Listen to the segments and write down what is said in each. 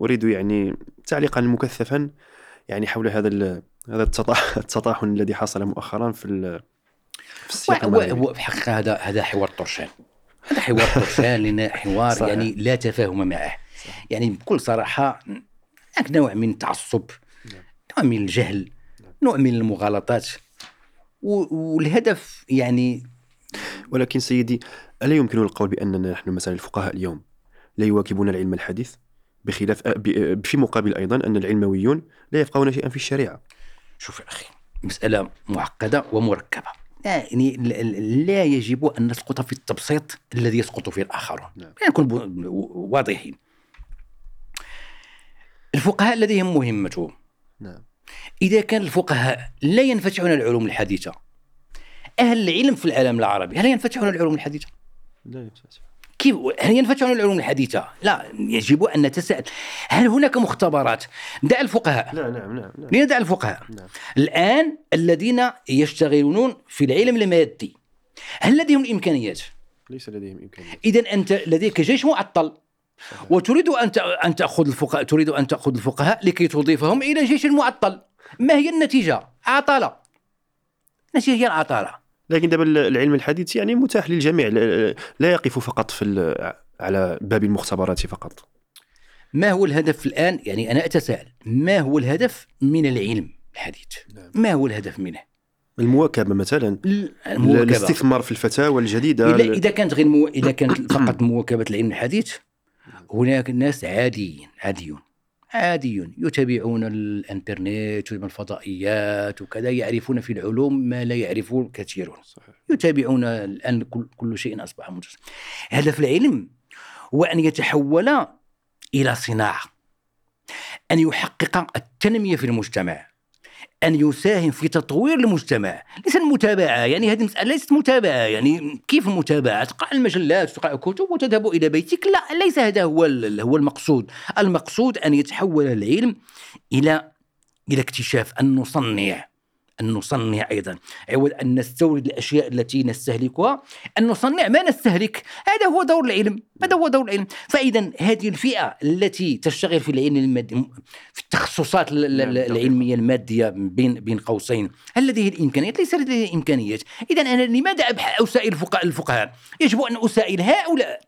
أريد يعني تعليقا مكثفا يعني حول هذا هذا التطا- التطاحن الذي حصل مؤخرا في في السياق المغربي. في الحقيقة هذا هذا حوار طرشان هذا حوار طرشان لأن حوار صحيح. يعني لا تفاهم معه. يعني بكل صراحة هناك نوع من التعصب نوع من الجهل نوع من المغالطات و- والهدف يعني ولكن سيدي ألا يمكن القول بأننا نحن مثلا الفقهاء اليوم لا يواكبون العلم الحديث؟ بخلاف أ- ب- في مقابل أيضا أن العلمويون لا يفقهون شيئا في الشريعة شوف يا أخي مسألة معقدة ومركبة يعني لا يجب أن نسقط في التبسيط الذي يسقط فيه الآخرون نعم. نكون ب- واضحين الفقهاء لديهم مهمتهم نعم إذا كان الفقهاء لا ينفتحون العلوم الحديثة أهل العلم في العالم العربي هل ينفتحون العلوم الحديثة؟ لا يفتح. كيف هل ينفتحون العلوم الحديثة؟ لا يجب أن نتساءل هل هناك مختبرات؟ دع الفقهاء لا نعم نعم نعم, لندع الفقهاء نعم. الآن الذين يشتغلون في العلم المادي هل لديهم الإمكانيات؟ ليس لديهم إمكانيات إذا أنت لديك جيش معطل وتريد أن أن تأخذ الفقهاء تريد أن تأخذ الفقهاء لكي تضيفهم إلى جيش معطل ما هي النتيجة؟ عطلة النتيجة هي العطلة لكن دابا العلم الحديث يعني متاح للجميع لا يقف فقط في على باب المختبرات فقط ما هو الهدف الآن؟ يعني أنا أتساءل ما هو الهدف من العلم الحديث؟ نعم. ما هو الهدف منه؟ المواكبة مثلا المواكبة الاستثمار في الفتاوى الجديدة إذا إذا كانت غير مو... إذا كانت فقط مواكبة العلم الحديث هناك ناس عاديين عاديون عاديون يتابعون الإنترنت والفضائيات وكذا يعرفون في العلوم ما لا يعرفه كثيرون. صحيح. يتابعون الآن كل, شيء أصبح منتشر. هدف العلم هو أن يتحول إلى صناعة أن يحقق التنمية في المجتمع. أن يساهم في تطوير المجتمع. ليس المتابعة يعني هذه مسألة ليست متابعة يعني كيف المتابعه تقرا المجلات وتقرا الكتب وتذهب إلى بيتك؟ لا ليس هذا هو هو المقصود. المقصود أن يتحول العلم إلى إلى اكتشاف أن نصنع أن نصنع أيضا عوض أن نستورد الأشياء التي نستهلكها أن نصنع ما نستهلك هذا هو دور العلم هذا هو دور العلم فإذا هذه الفئة التي تشتغل في العلم المادي في التخصصات ال- ال- نعم،. العلمية المادية بين بين قوسين هل لديه الإمكانيات؟ ليس لديه الإمكانيات إذا أنا لماذا أبحث أسائل الفقهاء؟ يجب أن أسائل هؤلاء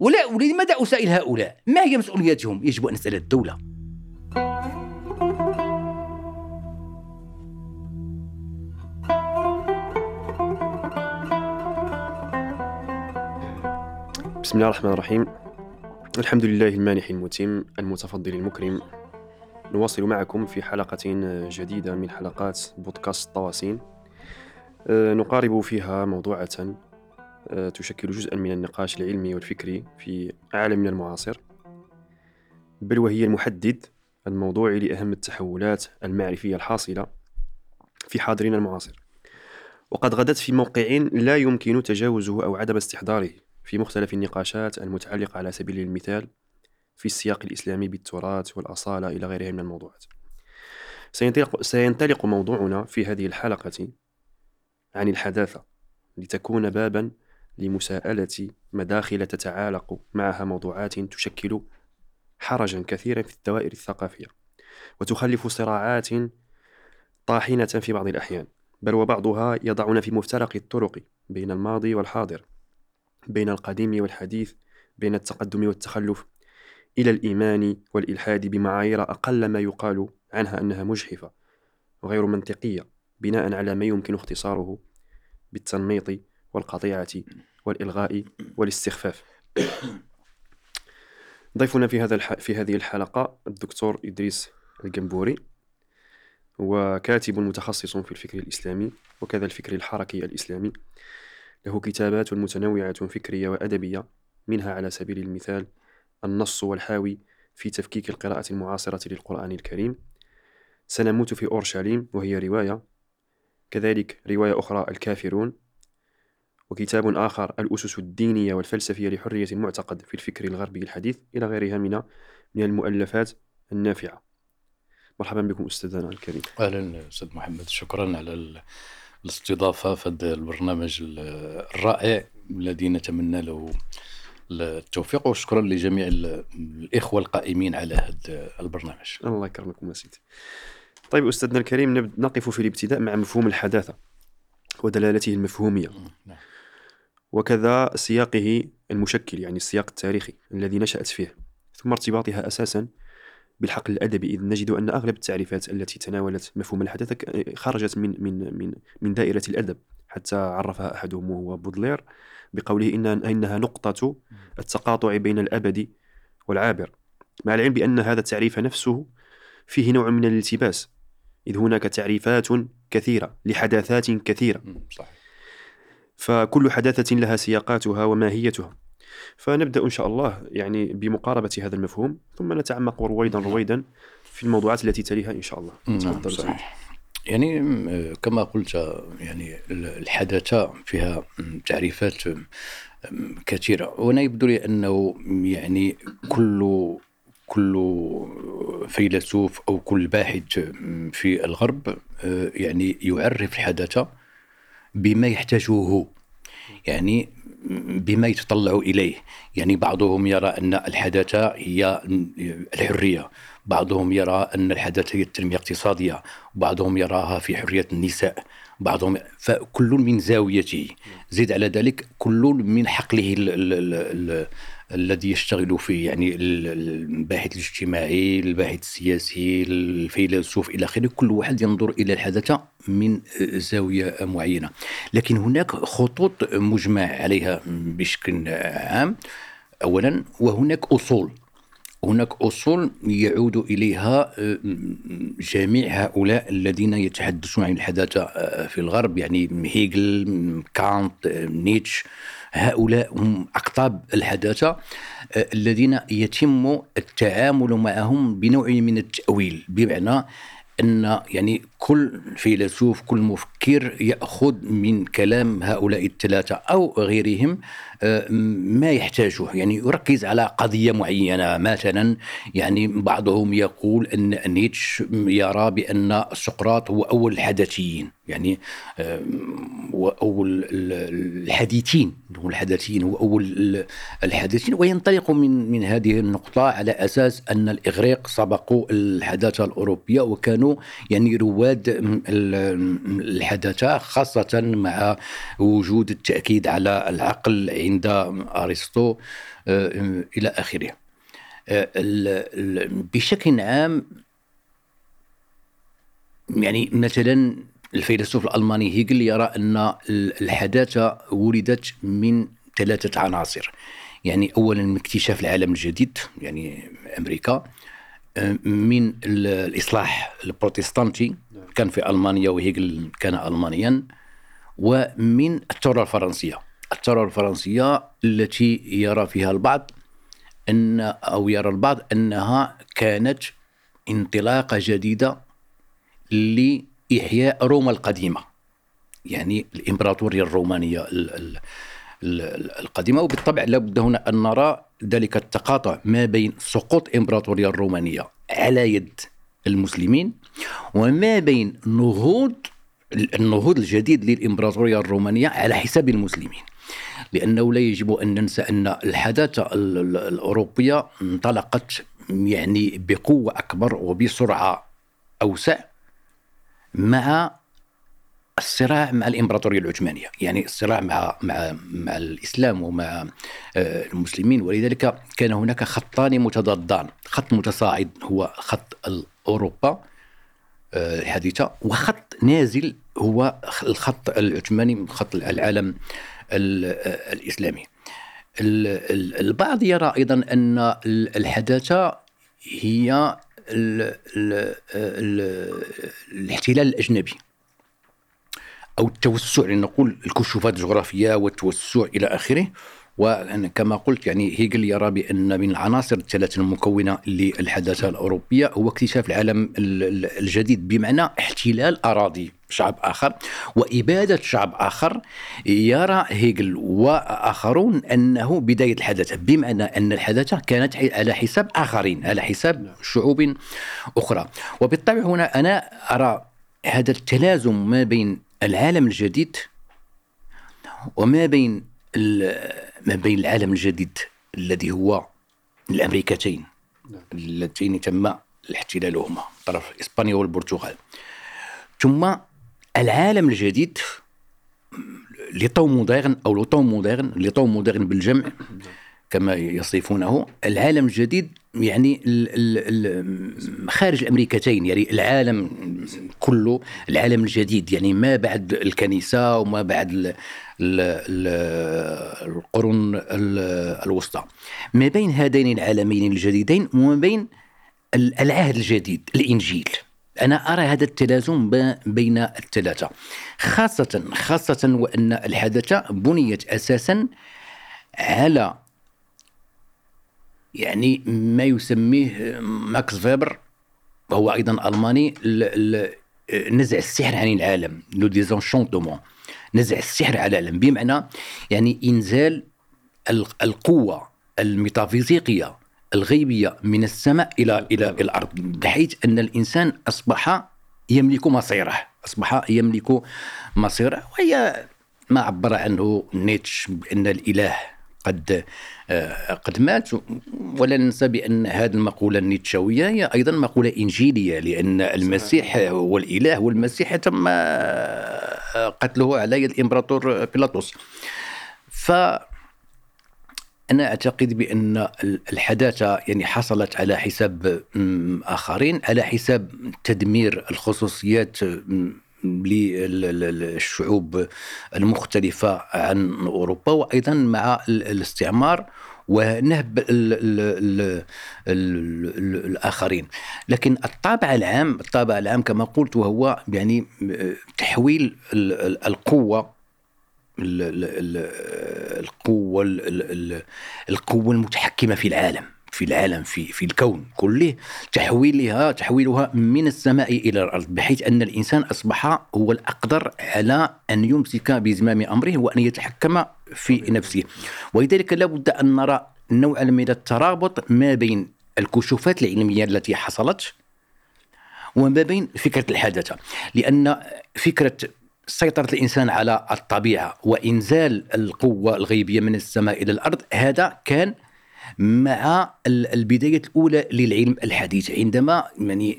ولا ولماذا أسائل هؤلاء؟ ما هي مسؤولياتهم؟ يجب أن أسأل الدولة بسم الله الرحمن الرحيم. الحمد لله المانح المتم المتفضل المكرم. نواصل معكم في حلقة جديدة من حلقات بودكاست طواسين. أه، نقارب فيها موضوعة أه، تشكل جزءا من النقاش العلمي والفكري في عالمنا المعاصر. بل وهي المحدد الموضوعي لأهم التحولات المعرفية الحاصلة في حاضرنا المعاصر. وقد غدت في موقع لا يمكن تجاوزه أو عدم استحضاره. في مختلف النقاشات المتعلقة على سبيل المثال في السياق الإسلامي بالتراث والأصالة إلى غيرها من الموضوعات. سينطلق, سينطلق موضوعنا في هذه الحلقة عن الحداثة لتكون بابا لمساءلة مداخل تتعالق معها موضوعات تشكل حرجا كثيرا في الدوائر الثقافية وتخلف صراعات طاحنة في بعض الأحيان بل وبعضها يضعنا في مفترق الطرق بين الماضي والحاضر. بين القديم والحديث بين التقدم والتخلف إلى الإيمان والإلحاد بمعايير أقل ما يقال عنها أنها مجحفة وغير منطقية بناء على ما يمكن اختصاره بالتنميط والقطيعة والإلغاء والاستخفاف ضيفنا في هذا. في هذه الحلقة الدكتور إدريس الجنبوري هو كاتب متخصص في الفكر الإسلامي وكذا الفكر الحركي الإسلامي له كتابات متنوعة فكرية وأدبية منها على سبيل المثال النص والحاوي في تفكيك القراءة المعاصرة للقرآن الكريم سنموت في أورشليم وهي رواية كذلك رواية أخرى الكافرون وكتاب آخر الأسس الدينية والفلسفية لحرية المعتقد في الفكر الغربي الحديث إلى غيرها من من المؤلفات النافعة. مرحبا بكم أستاذنا الكريم. أهلا أستاذ محمد شكرا على ال- الاستضافة في هذا البرنامج ال- الرائع الذي نتمنى له التوفيق وشكرا لجميع الإخوة القائمين على هذا البرنامج. الله يكرمكم سيدي. طيب أستاذنا الكريم نقف في الابتداء مع مفهوم الحداثة ودلالته المفهومية. نعم. وكذا سياقه المشكل يعني السياق التاريخي الذي نشأت فيه ثم ارتباطها أساسا بالحقل الأدبي إذ نجد أن أغلب التعريفات التي تناولت مفهوم الحداثة خرجت من من من من دائرة الأدب. حتى عرفها أحدهم وهو بودلير بقوله إن إنها نقطة التقاطع بين الأبدي والعابر مع العلم بأن هذا التعريف نفسه فيه نوع من الالتباس إذ هناك تعريفات كثيرة لحداثات كثيرة. صحيح. فكل حداثة لها سياقاتها وماهيتها. فنبدأ إن شاء الله يعني بمقاربة هذا المفهوم ثم نتعمق رويدا رويدا في الموضوعات التي تليها إن شاء الله. تفضل صحيح. يعني كما قلت يعني الحداثة فيها تعريفات كثيرة. وأنا يبدو لي أنه يعني كل كل فيلسوف أو كل باحث في الغرب يعني يعرف الحداثة بما يحتاجه. يعني بما يتطلع إليه. يعني بعضهم يرى أن الحداثة هي الحرية. بعضهم يرى أن الحداثة هي التنمية الاقتصادية. بعضهم يراها في حرية النساء. بعضهم فكل من زاويته. زيد على ذلك كل من حقله الذي يشتغل فيه يعني الباحث الاجتماعي الباحث السياسي الفيلسوف إلى آخره. كل واحد ينظر إلى الحدث من زاوية معينة. لكن هناك خطوط مجمع عليها بشكل عام. اولا وهناك أصول. هناك أصول يعود إليها جميع هؤلاء الذين يتحدثون عن الحداثة في الغرب. يعني هيجل كانت نيتش. هؤلاء هم أقطاب الحداثة آه، الذين يتم التعامل معهم بنوع من التأويل بمعنى أن يعني كل فيلسوف كل مفكر يأخذ من كلام هؤلاء الثلاثة أو غيرهم ما يحتاجه. يعني يركز على قضية معينة. مثلا يعني بعضهم يقول إن نيتش يرى بأن سقراط هو أول الحدثيين. يعني هو أول الحديثين. هو الحدثيين هو أول الحدثيين. وينطلق من من هذه النقطة على أساس أن الإغريق سبقوا الحداثة الأوروبية وكانوا يعني رواد الحداثة خاصة مع وجود التأكيد على العقل عند أرسطو آه، إلى آخره. آه، بشكل عام يعني مثلا الفيلسوف الألماني هيجل يرى أن الحداثة ولدت من ثلاثة عناصر. يعني اولا من اكتشاف العالم الجديد يعني أمريكا آه، من الإصلاح البروتستانتي كان في ألمانيا وهيجل كان المانيا ومن الثورة الفرنسية. الثوره الفرنسية التي يرى فيها البعض ان أو يرى البعض أنها كانت انطلاقة جديدة لإحياء روما القديمة. يعني الإمبراطورية الرومانية القديمة. وبالطبع لابد هنا أن نرى ذلك التقاطع ما بين سقوط الامبراطوريه الرومانية على يد المسلمين وما بين نهوض النهوض الجديد للإمبراطورية الرومانية على حساب المسلمين. لأنه لا يجب أن ننسى أن الحداثة الأوروبية انطلقت يعني بقوة أكبر وبسرعة أوسع مع الصراع مع الإمبراطورية العثمانية، يعني الصراع مع مع مع الإسلام ومع آه، المسلمين. ولذلك كان هناك خطان متضادان، خط متصاعد هو خط اوروبا آه، الحديثة وخط نازل هو الخط العثماني خط العالم الإسلامي. البعض يرى أيضا أن الحداثة هي الاحتلال الأجنبي أو التوسع لنقول الكشوفات الجغرافية والتوسع إلى آخره وكما قلت يعني هيجل يرى بأن من العناصر الثلاث المكونة للحداثة الأوروبية هو اكتشاف العالم الجديد بمعنى احتلال أراضي شعب آخر. وإبادة شعب آخر يرى هيجل وآخرون أنه بداية الحداثه بمعنى ان الحداثه كانت على حساب آخرين على حساب شعوب أخرى. وبالطبع هنا أنا أرى هذا التلازم ما بين العالم الجديد وما بين ما بين العالم الجديد الذي هو الأمريكتين اللتين تم احتلالهما طرف اسبانيا والبرتغال. ثم العالم الجديد لطو مودرن أو لطو مودرن لطو مودرن بالجمع كما يصفونه العالم الجديد يعني ال ال خارج الأمريكتين يعني العالم كله العالم الجديد يعني ما بعد الكنيسة وما بعد ال ال ال القرون الوسطى. ما بين هذين العالمين الجديدين وما بين العهد الجديد الإنجيل. أنا أرى هذا التلازم بين الثلاثة خاصة خاصة وأن الحدث بنيت أساسا على يعني ما يسميه ماكس فيبر وهو أيضا ألماني نزع السحر عن العالم le désenchantement نزع السحر على العالم بمعنى يعني إنزال القوة الميتافيزيقية الغيبية من السماء إلى إلى الأرض بحيث أن الإنسان أصبح يملك مصيره أصبح يملك مصيره وهي ما عبر عنه نيتش بأن الإله قد آه، قد مات. ولا ننسى بأن هذه المقولة النيتشوية هي أيضا مقولة إنجيلية لأن المسيح هو الاله والمسيح تم آه، قتله على يد الإمبراطور بيلاطس. ف أنا أعتقد بأن الحداثة يعني حصلت على حساب آخرين على حساب تدمير الخصوصيات للشعوب المختلفة عن أوروبا وأيضا مع الاستعمار ونهب ال ال ال ال الآخرين. لكن الطابع العام الطابع العام كما قلت وهو يعني تحويل القوة القوة القوة المتحكمة في العالم في العالم في في الكون كله. تحويلها تحويلها من السماء إلى الأرض بحيث أن الإنسان أصبح هو الأقدر على أن يمسك بزمام أمره وأن يتحكم في نفسه. ولذلك لابد أن نرى نوعا من الترابط ما بين الكشوفات العلمية التي حصلت وما بين فكرة الحداثه لأن فكرة سيطرة الإنسان على الطبيعة وإنزال القوة الغيبية من السماء إلى الأرض هذا كان مع البداية الأولى للعلم الحديث. عندما يعني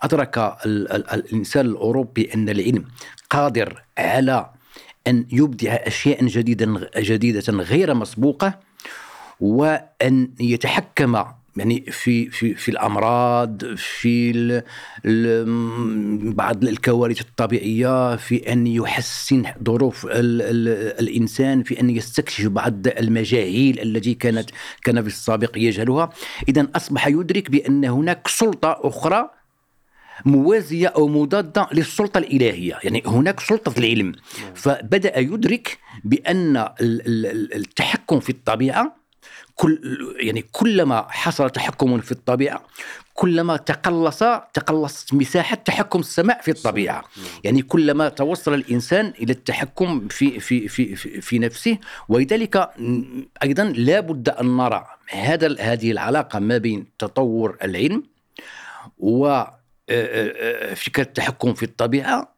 أدرك الإنسان الأوروبي أن العلم قادر على أن يبدع أشياء جديدة جديدة غير مسبوقة وأن يتحكم يعني في في في الأمراض في ال ال بعض الكوارث الطبيعية في أن يحسن ظروف ال ال الإنسان في أن يستكشف بعض المجاهيل التي كانت كان في السابق يجهلها. اذا أصبح يدرك بأن هناك سلطة أخرى موازية أو مضادة للسلطة الإلهية، يعني هناك سلطة العلم، فبدأ يدرك بأن التحكم في الطبيعة كل يعني كلما حصل تحكم في الطبيعة كلما تقلص تقلصت مساحة تحكم السماء في الطبيعة. يعني كلما توصل الإنسان إلى التحكم في في في في, في نفسه. ولذلك أيضا لا بد أن نرى هذا هذه العلاقة ما بين تطور العلم و فكرة التحكم في الطبيعة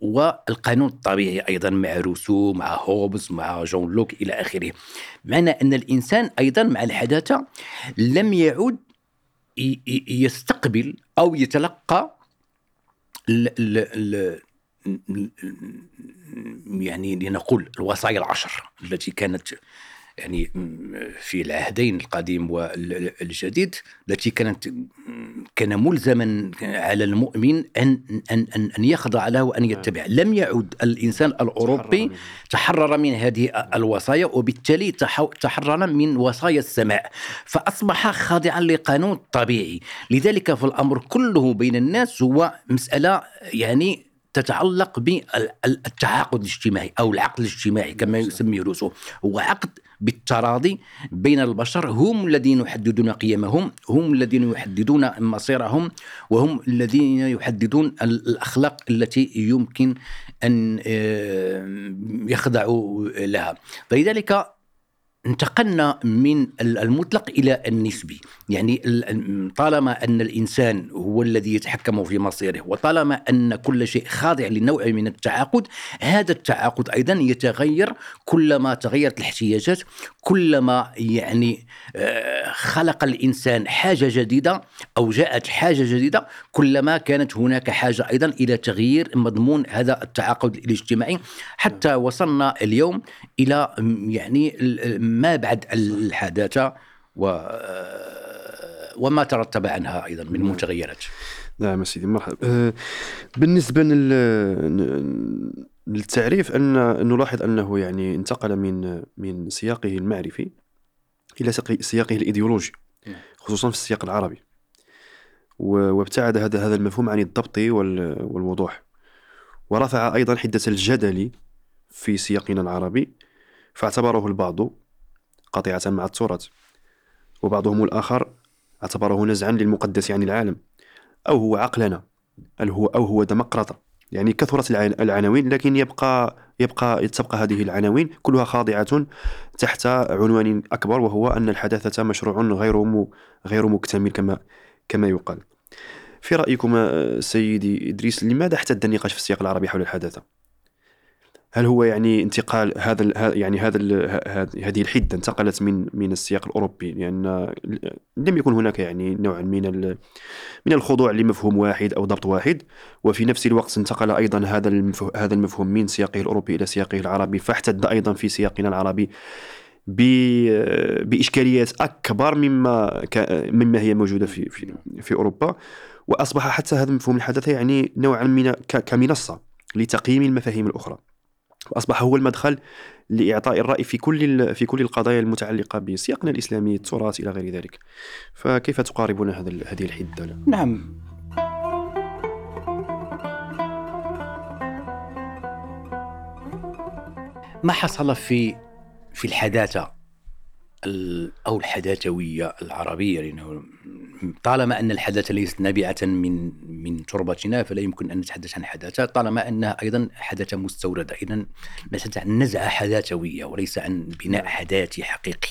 والقانون الطبيعي أيضا مع روسو مع هوبز مع جون لوك إلى آخره. معنى أن الإنسان أيضا مع الحداثة لم يعد يستقبل أو يتلقى ال ال ال يعني لنقول الوصايا العشر التي كانت يعني في العهدين القديم والجديد التي كانت كان ملزما على المؤمن أن أن أن, أن يخضع له وأن يتبع. لم يعد الإنسان الأوروبي تحرر من هذه. الوصايا وبالتالي تحرر من وصايا السماء. فأصبح خاضعا لقانون طبيعي. لذلك فالامر كله بين الناس هو مسألة يعني تتعلق بالتعاقد الاجتماعي أو العقد الاجتماعي كما يسميه روسو. هو عقد بالتراضي بين البشر. هم الذين يحددون قيمهم هم الذين يحددون مصيرهم وهم الذين يحددون الأخلاق التي يمكن أن آه، يخضعوا لها. فلذلك انتقلنا من المطلق إلى النسبي. يعني طالما أن الإنسان هو الذي يتحكم في مصيره وطالما أن كل شيء خاضع لنوع من التعاقد هذا التعاقد أيضا يتغير كلما تغيرت الاحتياجات كلما يعني آه، خلق الإنسان حاجة جديدة أو جاءت حاجة جديدة كلما كانت هناك حاجة أيضا إلى تغيير مضمون هذا التعاقد الاجتماعي. حتى وصلنا اليوم إلى يعني ما بعد الحداثه و آه، وما ترتب عنها أيضا من نعم. متغيرات. نعم سيدي مرحبا. أه بالنسبة للتعريف أن نلاحظ أنه يعني انتقل من من سياقه المعرفي إلى سياقه الإيديولوجي نعم. خصوصا في السياق العربي. وابتعد هذا هذا المفهوم عن الضبط والوضوح. ورفع أيضا حدة الجدل في سياقنا العربي فاعتبره البعض قطيعة مع التراث وبعضهم الآخر اعتبره نزعا للمقدس عن العالم أو هو عقلنا أو هو ديمقراطة يعني كثرت العناوين لكن يبقى يبقى تبقى هذه العناوين كلها خاضعة تحت عنوان أكبر وهو أن الحداثة مشروع غير غير مكتمل كما كما يقال. في رأيكم سيدي إدريس لماذا احتد النقاش في السياق العربي حول الحداثة؟ هل هو يعني انتقال هذا يعني هذا هذه الحدة انتقلت من من السياق الأوروبي؟ لأن لم يكن هناك يعني نوع من من الخضوع لمفهوم واحد أو ضبط واحد وفي نفس الوقت انتقل أيضا هذا هذا المفهوم من سياقه الأوروبي إلى سياقه العربي فاحتد أيضا في سياقنا العربي بإشكاليات أكبر مما مما هي موجودة في في, في أوروبا. وأصبح حتى هذا مفهوم الحداثه يعني نوعا من كمنصة لتقييم المفاهيم الأخرى. واصبح هو المدخل لإعطاء الرأي في كل في كل القضايا المتعلقة بسياقنا الإسلامي التراث إلى غير ذلك. فكيف تقاربون هذا هذه الحدة نعم. ما حصل في في الحداثة أو الحداثوية العربية لأنه طالما أن الحداثة ليست نابعة من من تربتنا فلا يمكن أن نتحدث عن حداثة. طالما انها أيضا حداثة مستوردة اذا نتحدث عن نزعه حداثوية وليس عن بناء حداثي حقيقي.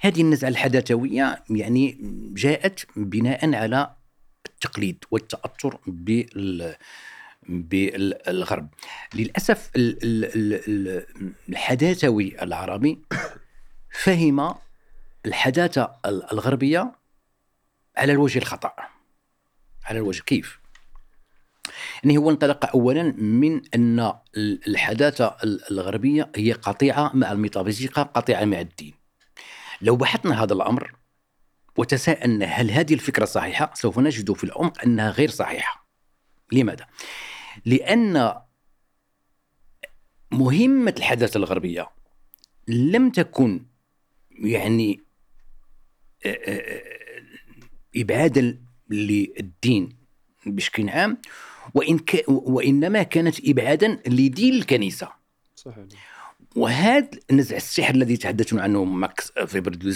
هذه النزعة الحداثوية يعني جاءت بناء على التقليد والتاثر بال بالغرب. للأسف الحداثوي العربي فهم الحداثة الغربية على الوجه الخطأ على الوجه كيف؟ يعني هو انطلق اولا من أن الحداثة الغربية هي قطيعة مع الميتافيزيقا قطيعة مع الدين. لو بحثنا هذا الأمر وتساءلنا هل هذه الفكرة صحيحة؟ سوف نجد في العمق أنها غير صحيحة. لماذا؟ لأن مهمة الحداثة الغربية لم تكن يعني ابعادا للدين بشكل عام وإن ك... وإنما كانت إبعادا لدين الكنيسة. صحيح. وهذا نزع السحر الذي تحدثنا عنه ماكس فيبر du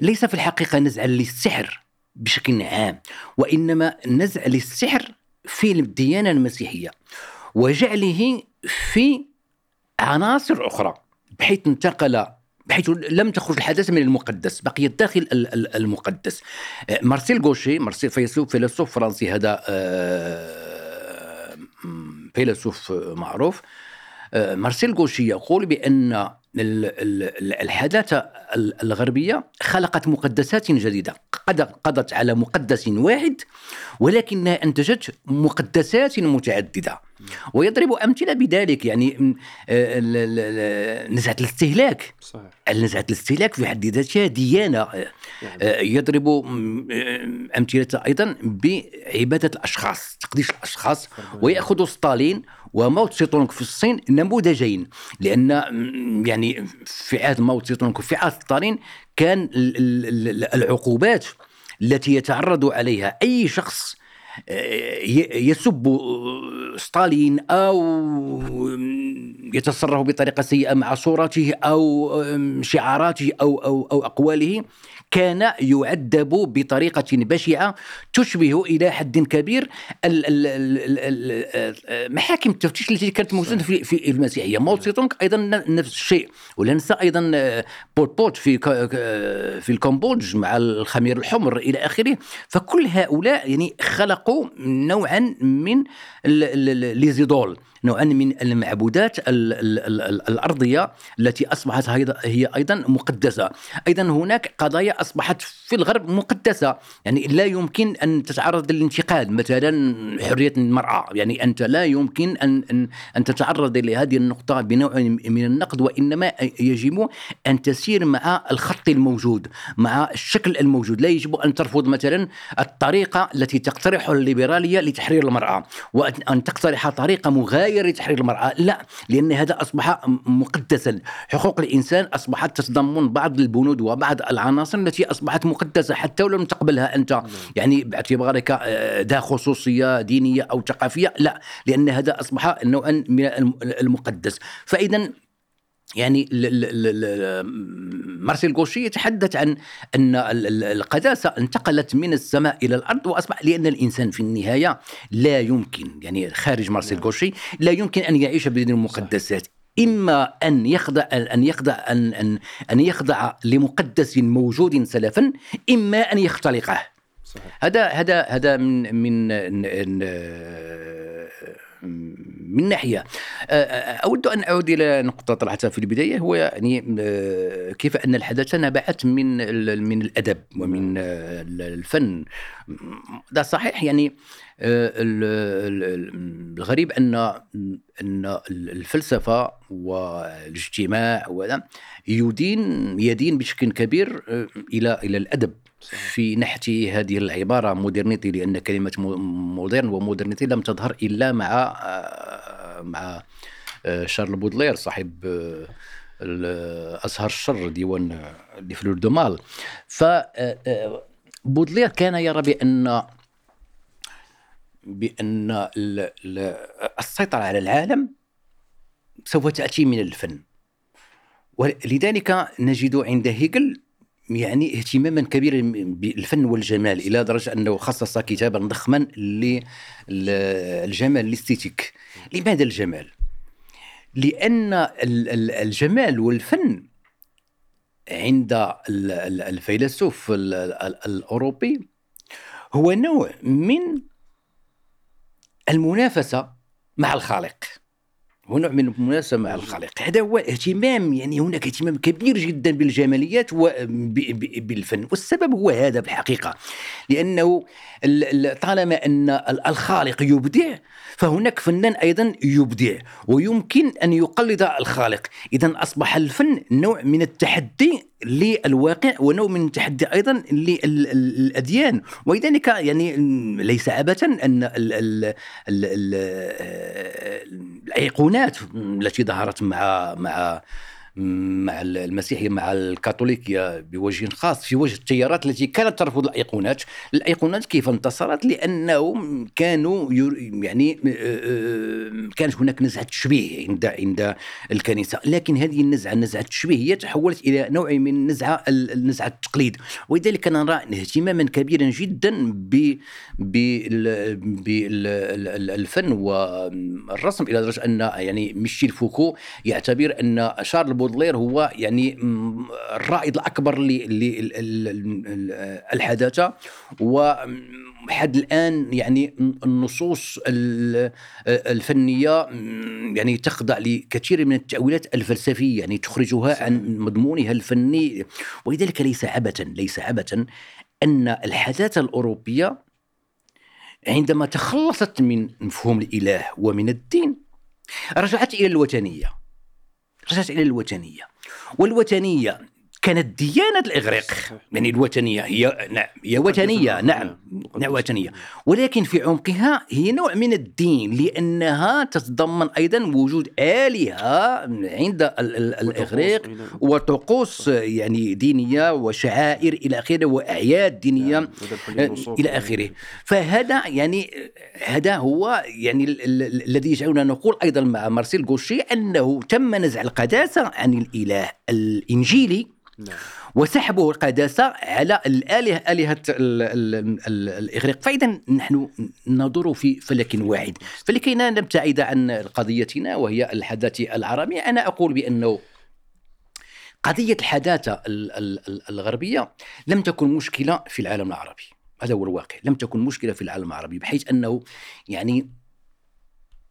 ليس في الحقيقة نزعا للسحر بشكل عام وإنما نزع للسحر في الديانة المسيحية وجعله في عناصر أخرى. بحيث انتقل بحيث لم تخرج الحداثة من المقدس بقيت داخل المقدس. آه، مارسيل غوشي مارسيل فيلسوف فرنسي هذا آه، فيلسوف معروف. آه، مارسيل غوشي يقول بأن الحداثة الغربية خلقت مقدسات جديدة. قضت على مقدس واحد ولكنها أنتجت مقدسات متعددة. ويضرب أمثلة بذلك يعني نزعة الاستهلاك. صحيح. نزعة الاستهلاك في حد ذاتها ديانة. يعني. يضرب أمثلة أيضا بعبادة الأشخاص تقديس الأشخاص ويأخذ ستالين وماو تسي تونغ في الصين نموذجين. لأن يعني في عهد ماو تسي تونغ وفي عهد ستالين كان العقوبات التي يتعرض عليها أي شخص آه، يسب ستالين أو يتصرف بطريقة سيئة مع صورته أو شعاراته أو أو أو أقواله. كان يعذب بطريقة بشعة تشبه إلى حد كبير محاكم التفتيش التي كانت موجودة في في المسيحية. ماو تسي تونغ أيضا نفس الشيء. ولا ننسى أيضا آه، بول بوت في في الكمبودج مع الخمير الحمر إلى آخره. فكل هؤلاء يعني خلقوا نوعا من ال- ال- ال- ليزيدول. نوعا من المعبودات ال ال ال ال الأرضية التي أصبحت هي أيضا مقدسة، أيضا هناك قضايا أصبحت في الغرب مقدسة، يعني لا يمكن أن تتعرض للانتقاد، مثلا حرية المرأة، يعني أنت لا يمكن ان ان أن تتعرض لهذه النقطة بنوع من النقد وإنما يجب أن تسير مع الخط الموجود، مع الشكل الموجود، لا يجب أن ترفض مثلا الطريقة التي تقترحها الليبرالية لتحرير المرأة، وان تقترح طريقة مغايرة لتحرير المرأة، لا، لأن هذا أصبح مقدسا، حقوق الإنسان أصبحت تتضمن بعض البنود وبعض العناصر التي أصبحت مقدسة حتى ولو لم تقبلها أنت، يعني باعتبارك آه، ذا خصوصية دينية أو ثقافية، لا، لأن هذا أصبح نوعا من الم- المقدس، فاذا يعني مارسيل غوشي يتحدث عن أن ال- ال- القداسه انتقلت من السماء إلى الأرض وأصبح لأن الإنسان في النهاية لا يمكن يعني خارج مارسيل غوشي لا يمكن أن يعيش بدون المقدسات إما أن يخضع أن يخضع أن أن أن يخضع لمقدس موجود سلفا إما أن يختلقه صحيح. هذا هذا هذا من من من- ناحية. أود أن أعود إلى نقطة طرحتها في البداية هو يعني كيف أن الحداثة نبعت من ال- من الأدب ومن آه، الفن. ده صحيح. يعني آه، ال- ال- ال- الغريب أن أن الفلسفة والاجتماع يدين يدين بشكل كبير آه، إلى إلى الأدب. في نحت هذه العبارة modernité لأن كلمة mo- moderne و modernité لم تظهر إلا مع آه، مع شارل بودلير صاحب أزهار الشر ديوان Les Fleurs du mal ف بودلير كان يرى بأن بأن ال- ال- السيطرة على العالم سوف تأتي من الفن ولذلك نجد عند هيجل يعني اهتماما كبيرا بالفن والجمال إلى درجة أنه خصص كتابا ضخما للجمال ال esthétique لماذا الجمال؟ لأن ال- ال- الجمال والفن عند ال- ال- الفيلسوف ال- ال- الأوروبي هو نوع من المنافسة مع الخالق. هو نوع من المنافسه مع الخالق هذا هو اهتمام يعني هناك اهتمام كبير جدا بالجماليات وبالفن والسبب هو هذا بالحقيقة لأنه ال- ال- طالما أن ال- الخالق يبدع فهناك فنان أيضا يبدع ويمكن أن يقلد الخالق. اذا أصبح الفن نوع من التحدي للواقع ونوع من التحدي أيضا للأديان. ولذلك يعني ليس عبثا أن ال ال ال ال الأيقونات التي ظهرت مع مع مع المسيحيه مع الكاثوليكيه بوجه خاص في وجه التيارات التي كانت ترفض الأيقونات، الأيقونات كيف انتصرت؟ لأنهم كانوا يعني آه، آه، كانت هناك نزعة تشبيه عند عند الكنيسة، لكن هذه النزعة نزعة التشبيه هي تحولت إلى نوع من نزعة نزعة التقليد، ولذلك نرى اهتماما كبيرا جدا ب بالفن والرسم إلى درجة أن يعني ميشيل فوكو يعتبر أن شارل بودلير هو يعني الرائد الأكبر للحداثه وحد الآن يعني النصوص ال- الفنية يعني تخضع لكثير من التأويلات الفلسفية يعني تخرجها عن مضمونها الفني. ولذلك ليس عبثا ليس عبثا أن الحداثة الأوروبية عندما تخلصت من مفهوم الإله ومن الدين رجعت إلى الوثنية. رجعت إلى الوثنية. والوثنية كانت ديانة الإغريق. يعني الوثنيه هي نعم هي وثنيه نعم نعم وثنيه ولكن في عمقها هي نوع من الدين لأنها تتضمن أيضا وجود آلهة عند ال- ال- الإغريق وطقوس يعني دينية وشعائر إلى آخره وأعياد دينية إلى آخره. فهذا يعني هذا هو يعني ال- ال- ال- الذي يجعلنا نقول أيضا مع مارسيل غوشي أنه تم نزع القداسة عن الإله الإنجيلي. نعم. وسحبه القداسة على الآلهة آلهة ال- ال- ال- الإغريق. فإذا نحن ندور في فلك واحد. فلكي لا نبتعد عن قضيتنا وهي الحداثة العربية أنا أقول بأنه قضية الحداثة ال- ال- ال- الغربية لم تكن مشكلة في العالم العربي. هذا هو الواقع. لم تكن مشكلة في العالم العربي بحيث أنه يعني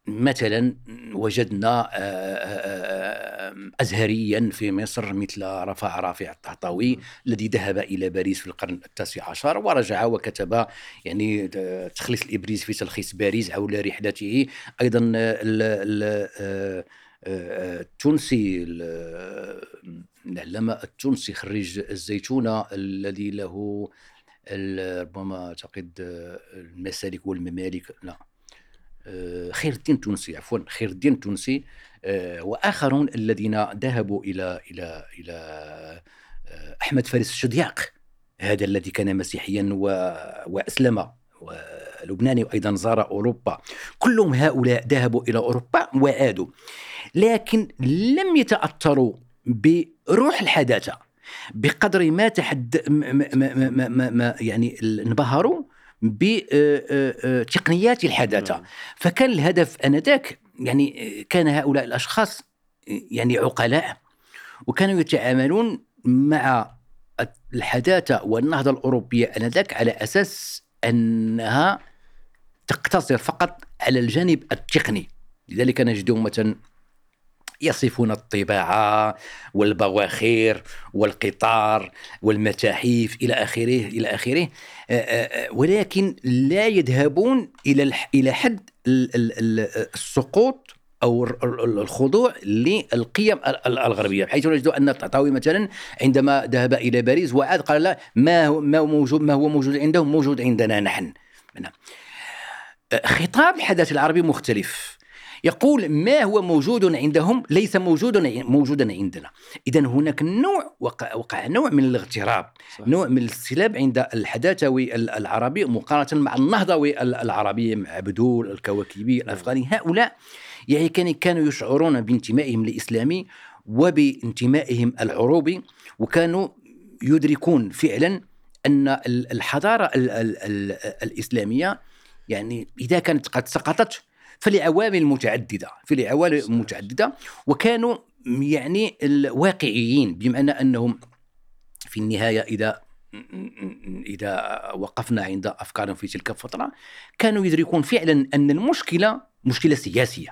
مثلا وجدنا آه، آه، آه، أزهريا في مصر مثل رفاع رافع الطهطاوي الذي ذهب إلى باريس في القرن التاسع عشر ورجع وكتب يعني تخليص الإبريز في تلخيص باريس حول رحلته. أيضا ال- ال- التونسي ال- العلامة التونسي خريج الزيتونة الذي له ربما أعتقد المسالك والممالك لا. خير الدين التونسي عفوا خير الدين التونسي آه، وآخرون الذين ذهبوا إلى إلى إلى آه، أحمد فارس الشدياق. هذا الذي كان مسيحيا و- وأسلم ولبناني وأيضا زار أوروبا. كلهم هؤلاء ذهبوا إلى أوروبا وعادوا. لكن لم يتأثروا بروح الحداثة بقدر ما تحد ما, ما, ما, ما يعني انبهروا بتقنيات الحداثة نعم. فكان الهدف آنذاك يعني كان هؤلاء الأشخاص يعني عقلاء وكانوا يتعاملون مع الحداثة والنهضة الأوروبية آنذاك على أساس أنها تقتصر فقط على الجانب التقني لذلك نجدهم مثلا يصفون الطباعة والبواخير والقطار والمتاحف إلى آخره إلى آخره. آه، آه، آه، ولكن لا يذهبون إلى إلى حد ال- ال- ال- السقوط أو ال- ال- الخضوع للقيم ال- ال- الغربية بحيث نجد أن الطهطاوي مثلا عندما ذهب إلى باريس وعاد قال لا ما هو ما هو موجود ما هو موجود عندهم موجود عندنا نحن. نعم. خطاب الحداث العربي مختلف. يقول ما هو موجود عندهم ليس موجود موجودا عندنا. اذا هناك نوع وقع, وقع نوع من الاغتراب. صح. نوع من الاستلاب عند الحداثوي ال- العربي مقارنة مع النهضوي ال- العربي مع عبدول الكواكبي الأفغاني. هؤلاء يعني كان- كانوا يشعرون بانتمائهم الإسلامي وبانتمائهم العروبي وكانوا يدركون فعلا أن ال- الحضارة ال- ال- ال- الإسلامية يعني إذا كانت قد سقطت فلعوامل متعدده فلعوامل متعدده وكانوا يعني الواقعيين بمعنى أنهم في النهاية اذا إذا وقفنا عند أفكارهم في تلك الفترة كانوا يدركون فعلا أن المشكلة مشكلة سياسية.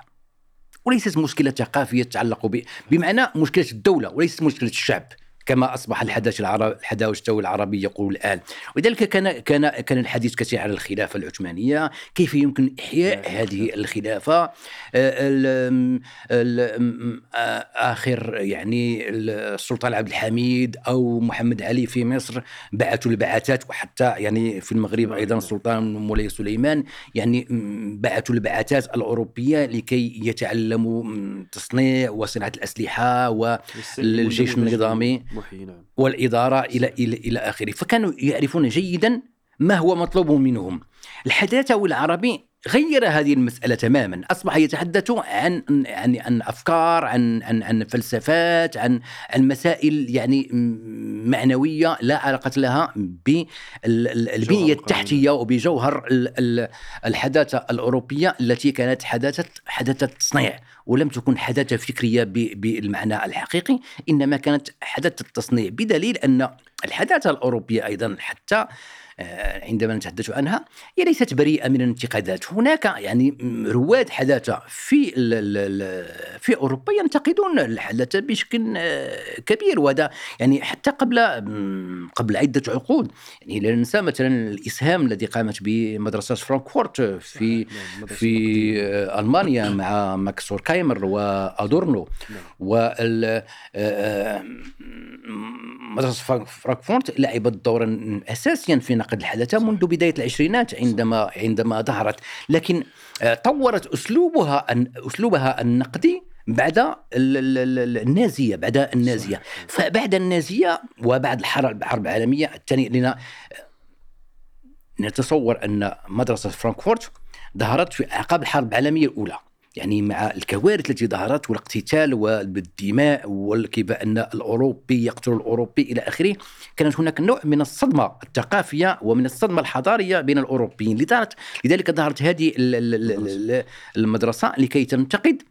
وليست مشكلة ثقافية تتعلق. بمعنى مشكلة الدولة وليست مشكلة الشعب. كما أصبح الحداث العربي الحداث العربي يقول الآن. ولذلك كان كان كان الحديث كثير عن الخلافة العثمانية. كيف يمكن إحياء هذه الخلافة؟ آه، آخر يعني السلطان عبد الحميد أو محمد علي في مصر بعثوا البعثات وحتى يعني في المغرب أيضا السلطان مولاي سليمان يعني بعثوا البعثات الأوروبية لكي يتعلموا تصنيع وصناعة الأسلحة والجيش النظامي. محيي نعم. والإدارة إلى إلى إلى آخره. فكانوا يعرفون جيدا ما هو مطلوب منهم. الحداثة العربي غير هذه المسألة تماما. أصبح يتحدث عن عن عن أفكار عن عن عن فلسفات عن عن مسائل يعني معنوية لا علاقة لها بالبنية التحتية وبجوهر ال- ال- الحداثة الأوروبية التي كانت حداثة حداثة تصنيع ولم تكن حداثة فكرية بالمعنى الحقيقي إنما كانت حداثة تصنيع. بدليل أن الحداثة الأوروبية أيضا حتى آه، عندما نتحدث عنها هي ليست بريئة من الانتقادات هناك يعني رواد حداثة في في أوروبا ينتقدون الحداثة بشكل آه، كبير وهذا يعني حتى قبل قبل عدة عقود يعني لا ننسى مثلا الإسهام الذي قامت بمدرسة فرانكفورت في نعم، في. آه، ألمانيا مع ماكس هوركايمر وأدورنو نعم. وال آه، آه، مدرسة فرانك- فرانكفورت لعبت دورا اساسيا في نقد الحداثة منذ بداية العشرينات عندما عندما ظهرت. لكن آه، طورت أسلوبها أن- أسلوبها النقدي بعد ال- ال- ال- النازية بعد النازية. فبعد النازية وبعد الحرب الحرب العالمية الثانية لنا نتصور أن مدرسة فرانكفورت ظهرت في أعقاب الحرب العالمية الأولى. يعني مع الكوارث التي ظهرت والاقتتال والدماء وكيف أن الأوروبي يقتل الأوروبي إلى آخره كانت هناك نوع من الصدمة الثقافية ومن الصدمة الحضارية بين الأوروبيين. لذلك لذلك ظهرت هذه المدرسة لكي تنتقد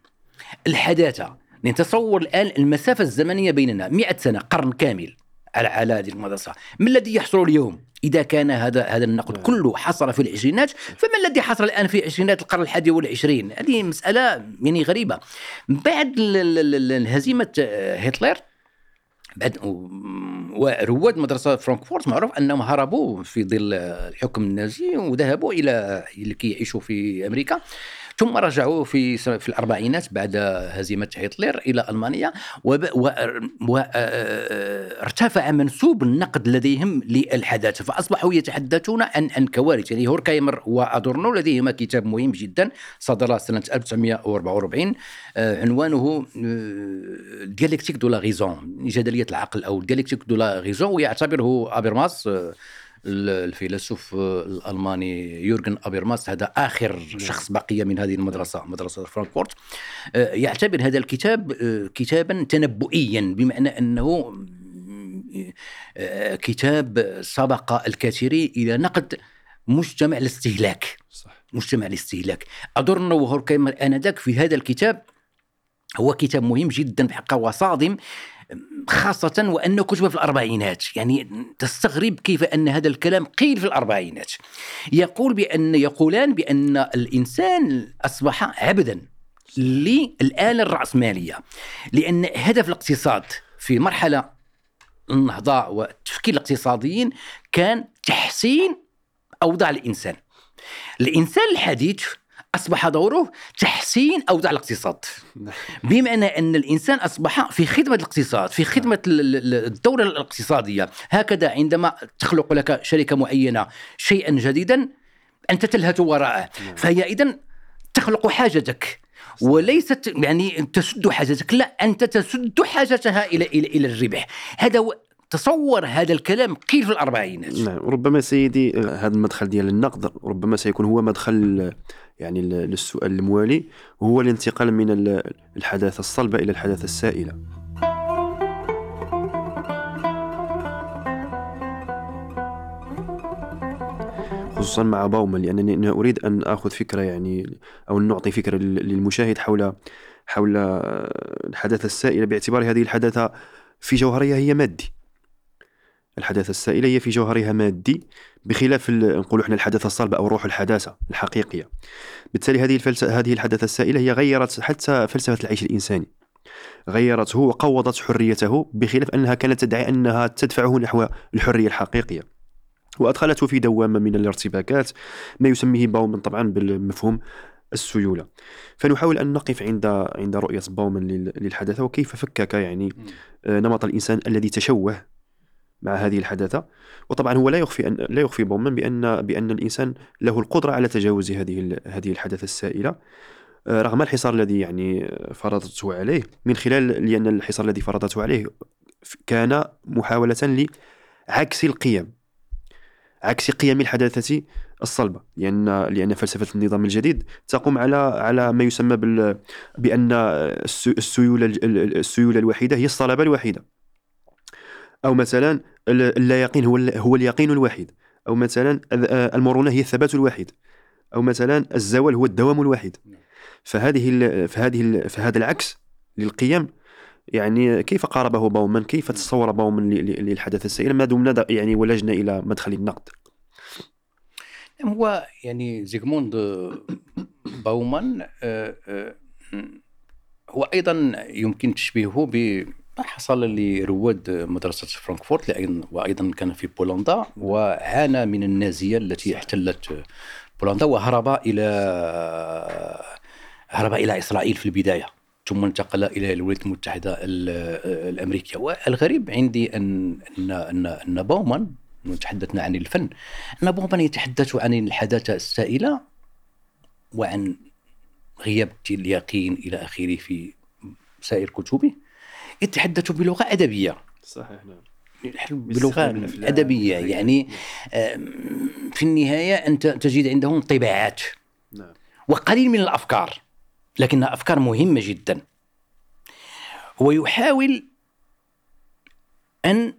الحداثة. نتصور الآن المسافة الزمنية بيننا 100 سنة قرن كامل. على على هذه المدرسة. ما الذي يحصل اليوم؟ إذا كان هذا هذا النقد نعم. كله حصل في العشرينات فما الذي حصل الآن في عشرينات القرن الحادي والعشرين؟ هذه مسألة يعني غريبة. بعد هزيمه هتلر بعد ورواد مدرسة فرانكفورت معروف أنهم هربوا في ظل الحكم النازي وذهبوا إلى لكي يعيشوا في أمريكا. ثم رجعوا في في الأربعينات بعد هزيمة هتلر إلى ألمانيا وارتفع منسوب النقد لديهم للحداثة فأصبحوا يتحدثون عن عن كوارث يعني هوركايمر وأدورنو لديهما كتاب مهم جدا صدر سنة 1944 عنوانه Dialectique de la raison جدلية العقل أو Dialectique de la raison ويعتبره هابرماس الفيلسوف الألماني يورجن هابرماس هذا آخر شخص بقي من هذه المدرسة مدرسة فرانكفورت. آه، يعتبر هذا الكتاب آه، كتابا تنبؤيا بمعنى أنه آه، كتاب سبق الكثيرين إلى نقد مجتمع الاستهلاك. صح. مجتمع الاستهلاك. ادورنو وهوركايمر آنذاك في هذا الكتاب هو كتاب مهم جدا بحقه وصادم خاصة وأنه كتب في الأربعينات. يعني تستغرب كيف أن هذا الكلام قيل في الأربعينات. يقول بأن يقولان بأن الإنسان أصبح عبدا للآلة الرأسمالية. لأن هدف الاقتصاد في مرحلة النهضة والتفكير الاقتصاديين كان تحسين أوضاع الإنسان. الإنسان الحديث أصبح دوره تحسين أوضاع الاقتصاد. نعم. بمعنى أن الإنسان أصبح في خدمة الاقتصاد في خدمة الدولة الاقتصادية. هكذا عندما تخلق لك شركة معينة شيئا جديدا أنت تلهث وراءه. نعم. فهي اذا تخلق حاجتك. وليست يعني تسد حاجتك لا أنت تسد حاجتها إلى إلى إلى الربح. هذا تصور هذا الكلام قيل في الأربعينات. نعم. ربما سيدي هذا المدخل ديال النقد ربما سيكون هو مدخل يعني للسؤال الموالي وهو الانتقال من الحداثة الصلبة إلى الحداثة السائلة. خصوصا مع باومان لأنني أنا أريد أن آخذ فكرة يعني أو نعطي فكرة للمشاهد حول حول الحداثة السائلة باعتبار هذه الحداثة في جوهرها هي مادي. الحداثة السائلة هي في جوهرها مادي. بخلاف نقولوا إحنا الحداثة الصلبة أو روح الحداثة الحقيقية. بالتالي هذه هذه الحداثة السائلة هي غيرت حتى فلسفة العيش الإنساني. غيرته وقوضت حريته بخلاف أنها كانت تدعي أنها تدفعه نحو الحرية الحقيقية. وأدخلته في دوامة من الارتباكات ما يسميه باومن طبعا بالمفهوم السيولة. فنحاول أن نقف عند عند رؤية باومن للحداثة وكيف فكك يعني نمط الإنسان الذي تشوه مع هذه الحداثة. وطبعا هو لا يخفي أن لا يخفي بومان بان بأن الإنسان له القدرة على تجاوز هذه هذه الحداثة السائلة. آه، رغم الحصار الذي يعني فرضته عليه من خلال لأن الحصار الذي فرضته عليه كان محاولة لعكس القيم عكس قيم الحداثة الصلبة. لأن لأن فلسفة النظام الجديد تقوم على على ما يسمى بال بأن السيولة السيولة الوحيدة هي الصلابة الوحيدة. أو مثلا اللا يقين هو هو اليقين الوحيد أو مثلا آه، المرونة هي الثبات الوحيد أو مثلا الزوال هو الدوام الوحيد فهذه فهذه فهذا العكس للقيم. يعني كيف قاربه باومان كيف تصور باومان للحداثة السائلة ما دمنا يعني ولجنا إلى مدخل النقد. هو يعني زيغموند باومان آه، آه، هو أيضا يمكن تشبيهه بما حصل لرواد مدرسة فرانكفورت وأيضا كان في بولندا وعانى من النازية التي احتلت بولندا وهرب إلى هرب إلى إسرائيل في البداية ثم انتقل إلى الولايات المتحدة الأمريكية. والغريب عندي أن أن أن, أن بومان تحدثنا عن الفن أن بومان يتحدث عن الحداثة السائلة وعن غياب اليقين إلى آخره في سائر كتبه. يتحدث بلغة أدبية. صحيح نعم. بلغة أدبية. يعني في النهاية أنت تجد عندهم طباعات نعم. وقليل من الأفكار. لكنها أفكار مهمة جدا. هو يحاول أن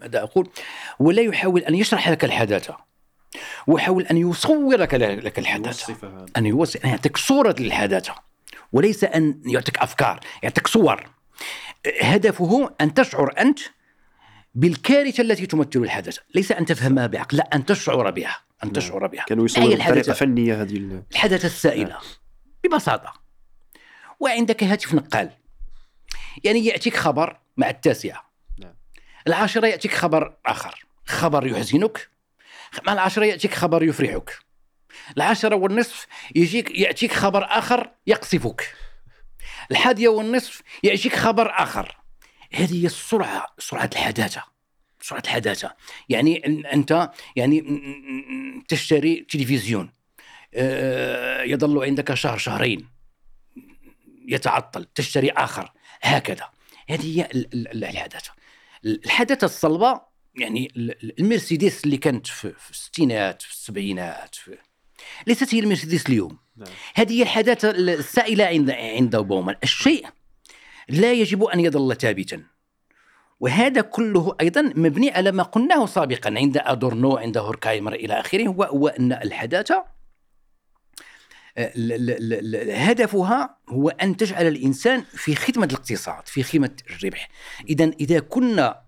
ماذا أقول؟ هو لا يحاول أن يشرح لك الحداثة. ويحاول أن يصور لك لك الحداثة. أن يوصف أن يعطيك صورة للحداثة. وليس أن يعطيك أفكار يعطيك صور. هدفه أن تشعر أنت بالكارثة التي تمثل الحدث. ليس أن تفهمها بعقل لا أن تشعر بها أن تشعر بها. كانوا بطريقه الحدث؟ فنيه هذه ال- الحدث السائلة. ببساطة. وعندك هاتف نقال. يعني يأتيك خبر مع التاسعة. نعم. العاشرة يأتيك خبر آخر. خبر يحزنك. مع العاشرة يأتيك خبر يفرحك. العاشره والنصف يجيك ياتيك خبر آخر يقصفك الحادية والنصف يأتيك خبر آخر. هذه هي السرعة سرعة الحداثة. سرعة الحداثة. يعني أن- أنت يعني تشتري تلفزيون. آه، يظل عندك شهر شهرين. يتعطل تشتري آخر. هكذا. هذه هي ال- ال- ال- الحداثة. الحداثة الصلبة يعني ال- ال- المرسيدس اللي كانت في الستينات في السبعينات في ليست هي المرسيدس اليوم. نعم. هذه هي الحداثة السائلة عند عند بومان الشيء لا يجب أن يظل ثابتا. وهذا كله أيضا مبني على ما قلناه سابقا عند أدورنو عند هوركايمر إلى آخره هو, هو أن الحداثة آه، هدفها هو أن تجعل الإنسان في خدمة الاقتصاد في خدمة الربح. إذا إذا كنا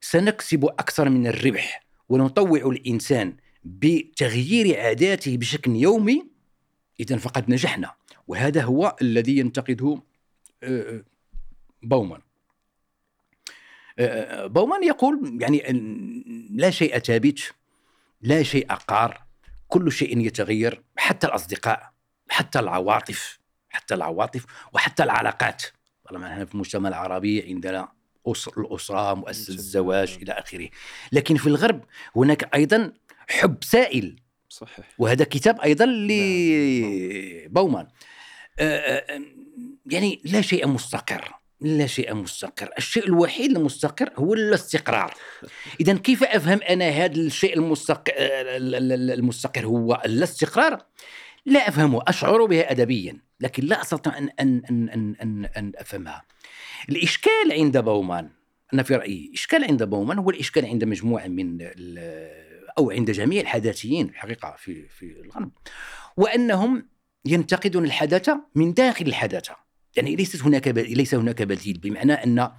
سنكسب أكثر من الربح ونطوع الإنسان بتغيير عاداته بشكل يومي إذا فقد نجحنا. وهذا هو الذي ينتقده آه، بومان آه، بومان يقول يعني لا شيء ثابت لا شيء قار كل شيء يتغير حتى الأصدقاء حتى العواطف حتى العواطف وحتى العلاقات. طالما نحن في المجتمع العربي عندنا أسر الأسرة مؤسسة الزواج إلى آخره. لكن في الغرب هناك أيضا حب سائل. صحيح. وهذا كتاب أيضا لبومان. آه، آه، يعني لا شيء مستقر. لا شيء مستقر. الشيء الوحيد المستقر هو الاستقرار. اذا كيف أفهم أنا هذا الشيء المستقر المستقر هو الاستقرار؟ لا أفهمه. أشعر به ادبيا. لكن لا أستطيع ان ان ان ان, أن, أن أفهمها. الإشكال عند بومان أنا في رأيي إشكال عند بومان هو الإشكال عند مجموعة من أو عند جميع الحداثيين الحقيقة في في الغرب وأنهم ينتقدون الحداثه من داخل الحداثه يعني ليست هناك. ليس هناك بديل بمعنى أن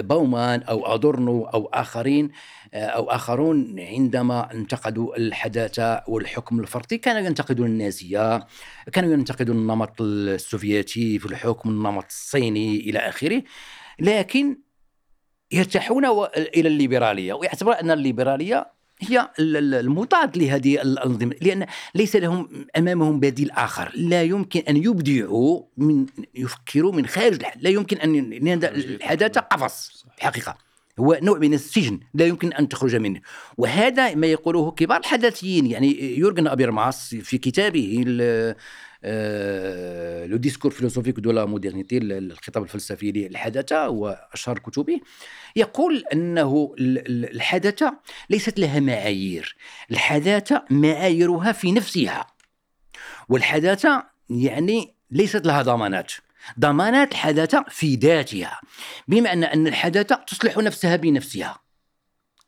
بومان أو أدورنو أو آخرين أو آخرون عندما انتقدوا الحداثه والحكم الفرضي كانوا ينتقدون النازية كانوا ينتقدون النمط السوفيتي في الحكم النمط الصيني إلى آخره لكن يرتاحون إلى الليبرالية ويعتبر أن الليبرالية هي ال- ال- المضاد لهذه الأنظمة لأن ليس لهم أمامهم بديل آخر. لا يمكن أن يبدعوا من يفكروا من خارج الح- لا يمكن أن لأن الحداثة قفص الحقيقة. هو نوع من السجن لا يمكن أن تخرج منه. وهذا ما يقوله كبار الحداثيين يعني يورجن هابرماس في كتابه Le discours philosophique de la modernité الخطاب الفلسفي للحداثة وأشهر كتبه يقول إنه ال- ال- الحداثة ليست لها معايير الحداثة معاييرها في نفسها. والحداثة يعني ليست لها ضمانات ضمانات الحداثة في ذاتها بمعنى ان الحداثة تصلح نفسها بنفسها.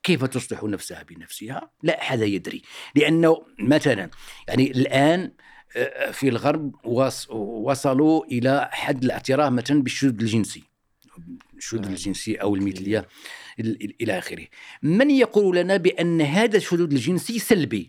كيف تصلح نفسها بنفسها؟ لا أحد يدري. لأنه مثلا يعني الآن آه، في الغرب وص- وصلوا إلى حد الاعتراف مثلا بالشذوذ الجنسي. الشذوذ نعم. الجنسي أو المثلية ال- ال- إلى آخره. من يقول لنا بأن هذا الشذوذ الجنسي سلبي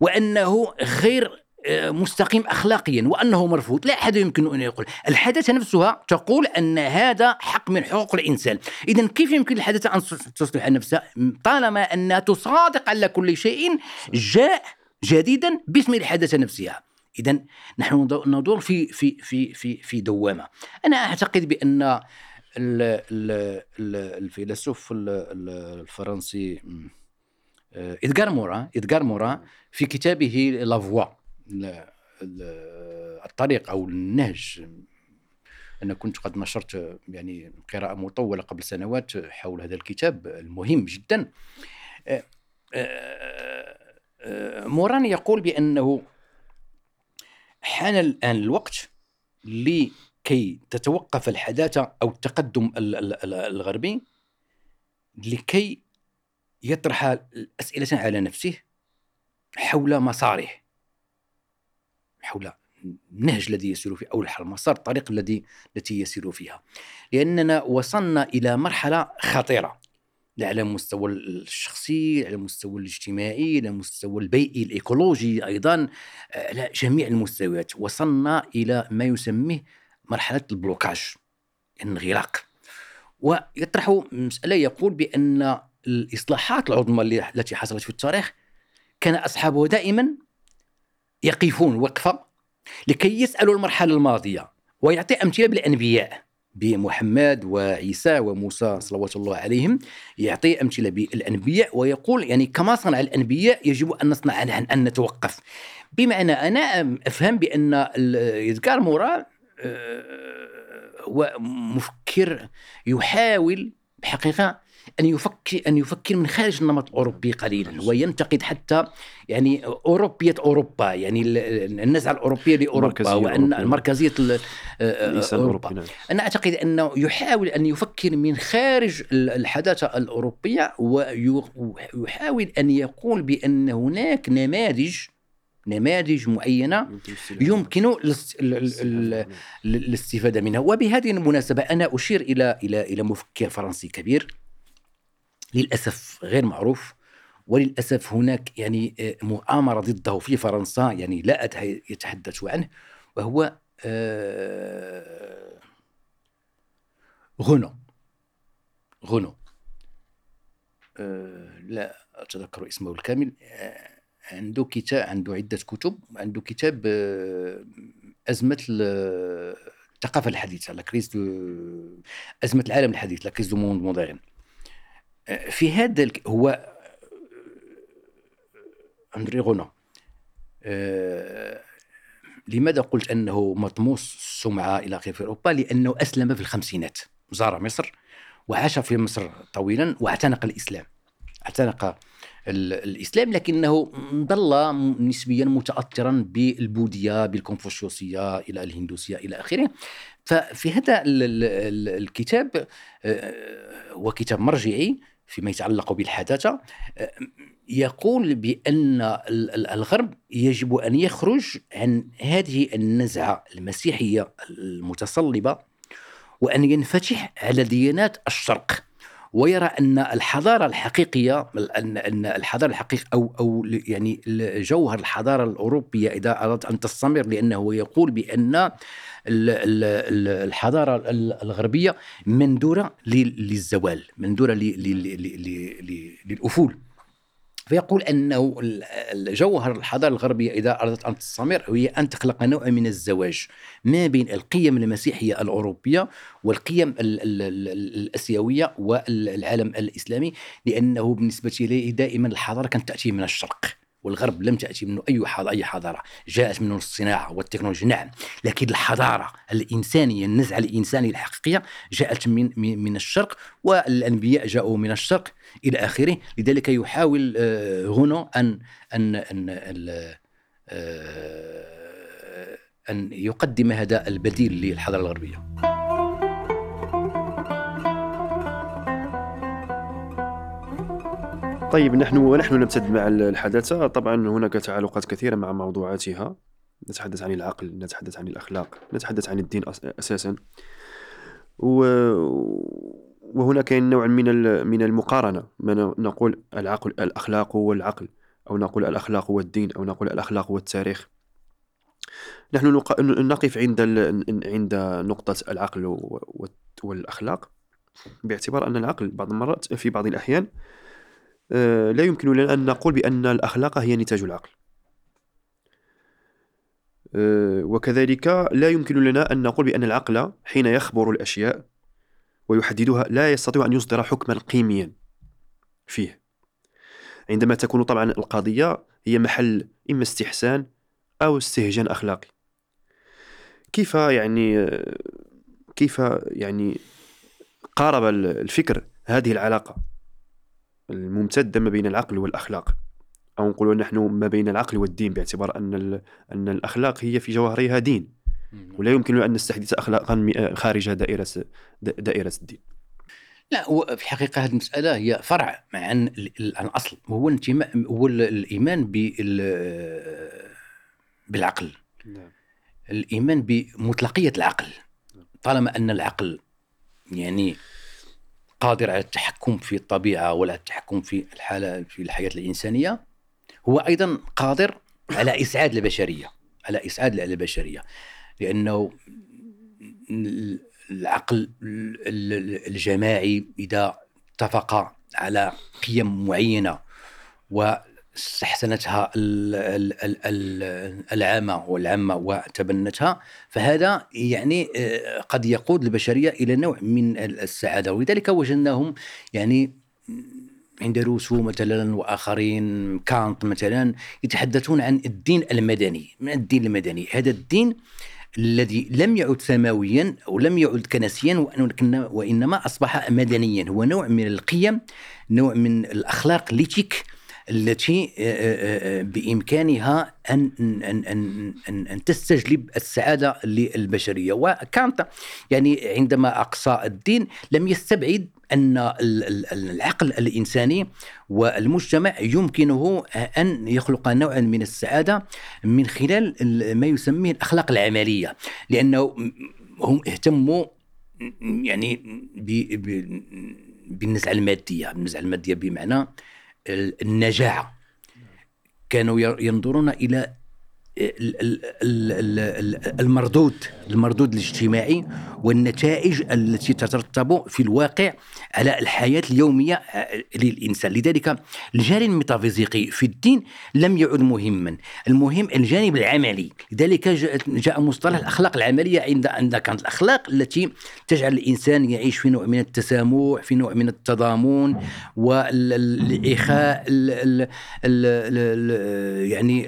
وأنه غير آه، مستقيم اخلاقيا وأنه مرفوض. لا أحد يمكن أن يقول. الحداثه نفسها تقول أن هذا حق من حقوق الإنسان. اذا كيف يمكن الحداثه أن تصلح نفسها طالما انها تصادق على كل شيء جاء جديدا باسم الحداثه نفسها. اذا نحن ندور في في في في في دوامة. أنا أعتقد بأن ال- ال- ال- الفيلسوف ال- ال- الفرنسي آه، إدغار مورا إدغار مورا في كتابه لافوا الطريق أو النهج. أنا كنت قد نشرت يعني قراءة مطولة قبل سنوات حول هذا الكتاب المهم جدا. آه، آه، موران يقول بأنه حان الآن الوقت لكي تتوقف الحداثة أو التقدم الغربي لكي يطرح أسئلة على نفسه حول مساره. حول النهج الذي يسير فيه أو المسار الطريق الذي التي يسير فيها. لأننا وصلنا إلى مرحلة خطيرة. لا على المستوى الشخصي على المستوى الاجتماعي على المستوى البيئي الإيكولوجي أيضا على جميع المستويات. وصلنا إلى ما يسميه مرحلة البلوكاج الانغلاق. ويطرح مسألة يقول بأن الإصلاحات العظمى التي حصلت في التاريخ كان اصحابه دائما يقفون وقفة لكي يسألوا المرحلة الماضية ويعطي أمثلة بالأنبياء. بمحمد وعيسى وموسى صلوات الله عليهم يعطي أمثلة بالأنبياء ويقول يعني كما صنع الأنبياء يجب أن نصنع ان نتوقف. بمعنى أنا أفهم بأن اذكار مورا آه، هو مفكر يحاول بحقيقة أن يفكر أن يفكر من خارج النمط الأوروبي قليلا وينتقد حتى يعني أوروبية أوروبا يعني النزعة الأوروبية لأوروبا وأن المركزية أوروبا. نعم. أنا أعتقد انه يحاول أن يفكر من خارج الحداثة الأوروبية ويحاول أن يقول بأن هناك نماذج نماذج معينة يمكن الاستفادة منها. وبهذه المناسبة أنا أشير إلى إلى إلى مفكر فرنسي كبير. للأسف غير معروف وللأسف هناك يعني آه، مؤامرة ضده في فرنسا يعني لا يتحدث عنه وهو آه، غونو. غونو. آه، لا أتذكر اسمه الكامل عنده كتاب عنده عدة كتب عنده كتاب أزمة الثقافة الحديثة la crise أزمة العالم الحديث la crise du monde moderne في هذا هو René Guénon آه، لماذا قلت أنه مطموس السمعه إلى اخره في أوروبا؟ لأنه أسلم في الخمسينات زار مصر وعاش في مصر طويلا واعتنق الإسلام اعتنق الإسلام لكنه ظل نسبيا متاثرا بالبوذية بالكونفوشيوسيه إلى الهندوسية إلى آخره ففي هذا الكتاب آه، وكتاب مرجعي فيما يتعلق بالحداثة آه، يقول بأن الغرب يجب أن يخرج عن هذه النزعة المسيحية المتصلبة وأن ينفتح على ديانات الشرق. ويرى أن الحضارة الحقيقية ان الحضارة الحقيقية أو أو يعني جوهر الحضارة الأوروبية إذا أردت أن تستمر لأنه يقول بأن الحضارة الغربية مندوره للزوال مندوره للأفول. فيقول أنه جوهر الحضارة الغربية إذا أردت أن تستمر هي أن تخلق نوع من الزواج ما بين القيم المسيحية الأوروبية والقيم الأسيوية والعالم الإسلامي لأنه بالنسبة اليه دائما الحضارة كانت تأتي من الشرق. والغرب لم تأتي منه أي أي حضارة. جاءت منه الصناعة والتكنولوجيا. نعم لكن الحضارة الإنسانية النزعة الإنسانية الحقيقية جاءت من من الشرق والأنبياء جاءوا من الشرق إلى آخره. لذلك يحاول آه، أن أن أن آه، أن يقدم هذا البديل للحضارة الغربية. طيب نحن ونحن نمتد مع الحداثة. طبعا هناك تعلقات كثيرة مع موضوعاتها. نتحدث عن العقل نتحدث عن الأخلاق نتحدث عن الدين أساسا. و... وهنا كاين نوع من من المقارنة. ما نقول العقل الأخلاق هو العقل أو نقول الأخلاق هو الدين أو نقول الأخلاق هو التاريخ نحن نقف عند عند نقطة العقل والأخلاق باعتبار أن العقل بعض المرات في بعض الأحيان لا يمكن لنا أن نقول بأن الأخلاق هي نتاج العقل. آه، وكذلك لا يمكن لنا أن نقول بأن العقل حين يخبر الأشياء ويحددها لا يستطيع أن يصدر حكما قيميا فيه. عندما تكون طبعا القضية هي محل إما استحسان أو استهجان أخلاقي. كيف يعني كيف يعني قارب الفكر هذه العلاقة؟ الممتدة ما بين العقل والأخلاق. أو نقولوا نحن ما بين العقل والدين باعتبار أن ال- أن الأخلاق هي في جوهرها دين. ولا يمكن أن نستحدث اخلاقا م- خارج دائرة د- دائرة الدين. لا هو في الحقيقة هذه المسألة هي فرع عن ال- ال- عن الأصل هو الانتماء هو ال- الإيمان بال بالعقل. نعم. الإيمان بمطلقية العقل. طالما أن العقل يعني قادر على التحكم في الطبيعة ولا التحكم في الحالة في الحياة الإنسانية هو أيضا قادر على إسعاد البشرية على إسعاد البشرية لأنه العقل ال- ال- الجماعي إذا اتفق على قيم معينة واستحسنتها ال- ال- ال- ال- العامة والعامة وتبنتها. فهذا يعني آه، قد يقود البشرية إلى نوع من السعادة. ولذلك وجدناهم يعني عند روسو مثلا وآخرين كانت مثلا يتحدثون عن الدين المدني. من الدين المدني؟ هذا الدين الذي لم يعد سماويا أو لم يعد كنسيا وإنما أصبح مدنيا. هو نوع من القيم نوع من الأخلاق ليتيك التي آه، آه، آه، بإمكانها أن أن أن أن, أن تستجلب السعادة للبشرية. وكانت يعني عندما أقصى الدين لم يستبعد أن ال- ال- العقل الإنساني والمجتمع يمكنه أن يخلق نوعا من السعادة من خلال ال- ما يسميه الأخلاق العملية. لأنه هم اهتموا يعني بالنزعة المادية. النزعه المادية بمعنى النجاعه كانوا ينظرون إلى ال- ال- ال- ال- المردود المردود الاجتماعي والنتائج التي تترتب في الواقع على الحياة اليومية للإنسان لذلك الجانب الميتافيزيقي في الدين لم يعد مهما المهم الجانب العملي لذلك جاء- مصطلح الأخلاق العملية عند عند كانت الأخلاق التي تجعل الإنسان يعيش في نوع من التسامح في نوع من التضامن والإخاء ال- ال- ال- ال- يعني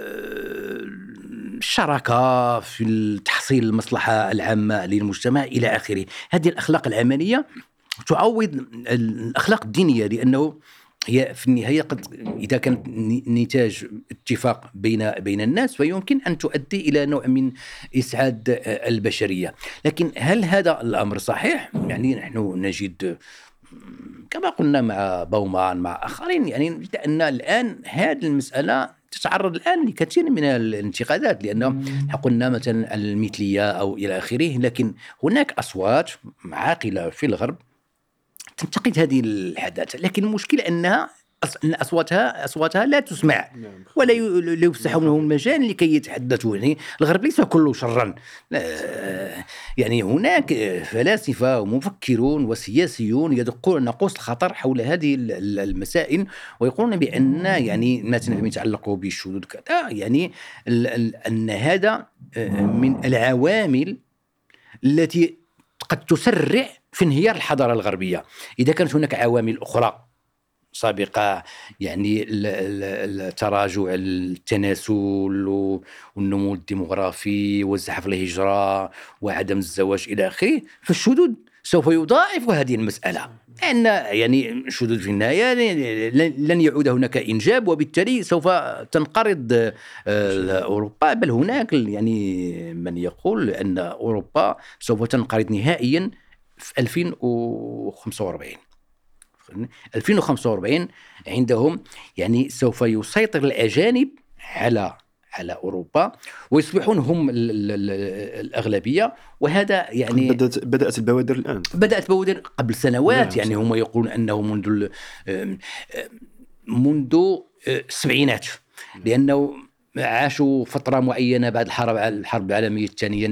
ال- الشراكة في تحصيل المصلحة العامة للمجتمع إلى آخره هذه الأخلاق العملية تعوض الأخلاق الدينية لأنه هي في النهاية قد إذا كانت ن- نتاج اتفاق بين بين الناس فيمكن أن تؤدي إلى نوع من إسعاد آه، البشرية لكن هل هذا الأمر صحيح؟ يعني نحن نجد كما قلنا مع بومان مع آخرين يعني أن الآن هذه المسألة تتعرض الآن لكثير من الانتقادات لأنه قلنا مثلا المثلية أو إلى آخره لكن هناك أصوات عاقلة في الغرب تنتقد هذه الحداثة لكن المشكلة أنها أن أصواتها أصواتها لا تسمع ولا ي- لا يفسح لهم المجال لكي يتحدثوا يعني الغرب ليس كله شرا. لا، يعني هناك فلاسفة ومفكرون وسياسيون يدقون ناقوس الخطر حول هذه ال- ال- المسائل ويقولون بأن يعني مثلا فيما يتعلق بالشذوذ كذا. يعني أن هذا آه، من العوامل التي قد تسرع في انهيار الحضارة الغربية. إذا كانت هناك عوامل أخرى سابقة يعني ال- ال- التراجع التناسل والنمو الديمغرافي والزحف الهجرة وعدم الزواج إلى آخره. فالشذوذ سوف يضاعف هذه المسألة. لأن يعني الشذوذ في النهاية لن- لن يعود هناك إنجاب وبالتالي سوف تنقرض آه، أوروبا. بل هناك يعني من يقول أن أوروبا سوف تنقرض نهائيا في 2045 2045 عندهم يعني سوف يسيطر الأجانب على على أوروبا ويصبحون هم ال- ال- ال- الأغلبية. وهذا يعني بدأت بدأت البوادر الآن. بدأت بودر قبل سنوات نعم، يعني. هم يقولون أنه منذ منذ آه، السبعينات. لأنه عاشوا فترة معينة بعد الحرب الحرب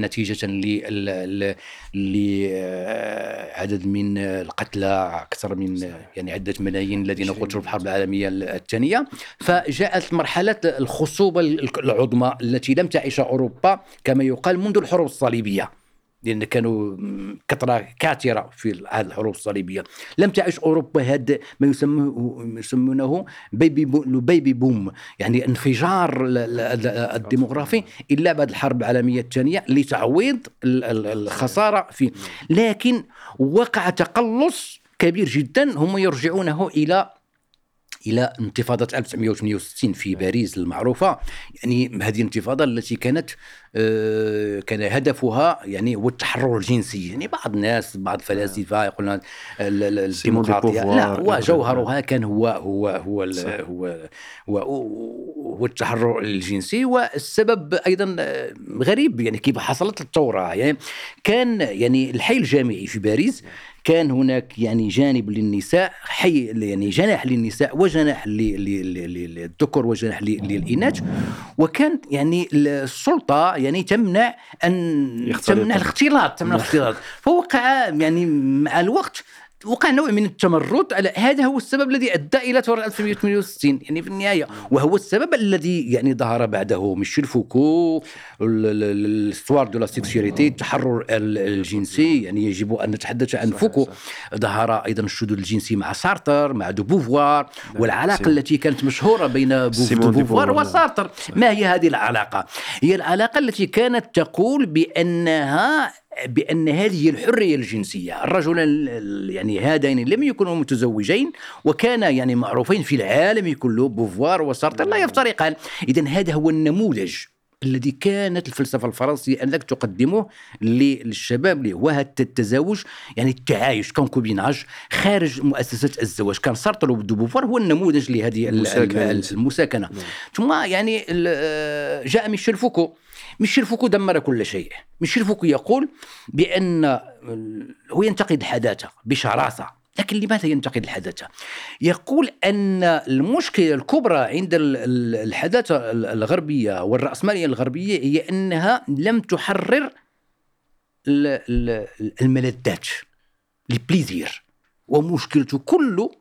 نتيجة لل- ل- لعدد من القتلى أكثر من يعني عدة ملايين الذين قتلوا في الحرب العالمية الثانية. فجاءت مرحلة الخصوبة العظمى التي لم تعيشها أوروبا كما يقال منذ الحروب الصليبية. لأن كانوا كثره كاثره في هذه الحروب الصليبية. لم تعش أوروبا هذا ما يسمونه يسمونه بيبي بو بيبي بوم يعني انفجار ال- ال- الديموغرافي إلا بعد الحرب العالمية الثانية لتعويض ال- ال- الخسارة في لكن وقع تقلص كبير جدا هم يرجعونه إلى إلى انتفاضة 1968 في باريس المعروفة. يعني هذه الانتفاضة التي كانت آه، كان هدفها يعني هو التحرر الجنسي. يعني بعض الناس بعض الفلاسفة يقولون الديمقراطية. لا هو جوهرها كان هو هو هو هو هو, هو التحرر الجنسي. والسبب أيضا آه، غريب يعني كيف حصلت الثورة. يعني كان يعني الحي الجامعي في باريس كان هناك يعني جانب للنساء حي يعني جناح للنساء وجناح للذكر وجناح للإناث. وكان يعني السلطة يعني تمنع أن تمنع الاختلاط تمنع الاختلاط. فوقع يعني مع الوقت وقع نوع من التمرد على هذا هو السبب الذي أدى إلى ثورة 1868 يعني في النهاية وهو السبب الذي يعني ظهر بعده. ميشيل فوكو l'histoire de la sexualité التحرر الجنسي. يعني يجب أن نتحدث عن فوكو. ظهر أيضا الشذوذ الجنسي مع سارتر مع دو بوفوار. نعم، والعلاقة التي كانت مشهورة بين دو بوفوار وسارتر. ما هي هذه العلاقة؟ هي العلاقة التي كانت تقول بأنها بأن هذه الحرية الجنسية الرجلان يعني هذين لم يكونوا متزوجين وكان يعني معروفين في العالم كله بوفوار وسارتر لا يفترقان. اذا هذا هو النموذج الذي كانت الفلسفة الفرنسية أنك تقدمه للشباب اللي هو التزاوج يعني التعايش. concubinage خارج مؤسسة الزواج. كان سارتر ودو بوفوار هو النموذج لهذه المساكنة, المساكنة. نعم. ثم يعني جاء ميشيل فوكو. ميشيل فوكو دمر كل شيء. ميشيل فوكو يقول بأن هو ينتقد الحداثة بشراسة. لكن لماذا ينتقد الحداثة؟ يقول أن المشكلة الكبرى عند الحداثة الغربية والرأسمالية الغربية هي أنها لم تحرر الملذات. ال plaisir. ومشكلته كله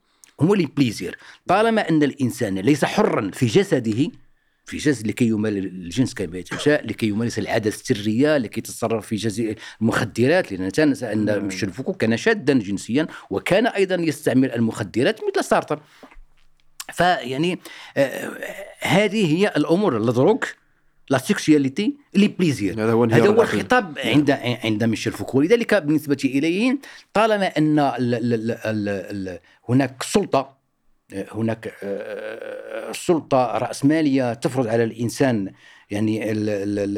هو ال plaisir. طالما أن الإنسان ليس حرا في جسده في جسد لكي يمارس الجنس كما يشاء لكي يمارس العادة السرية لكي يتصرف في جزء المخدرات لا ننسى أن نعم. ميشيل فوكو كان شاذا جنسيا وكان أيضا يستعمل المخدرات مثل سارتر فيعني آه هذه هي الأمور ال drogue la sexualité les plaisirs. هذا هو هذا هو الخطاب عند عند ميشيل فوكو لذلك بالنسبة إليه طالما أن ال ال ال هناك سلطة هناك آه، سلطة رأسمالية تفرض على الإنسان يعني ال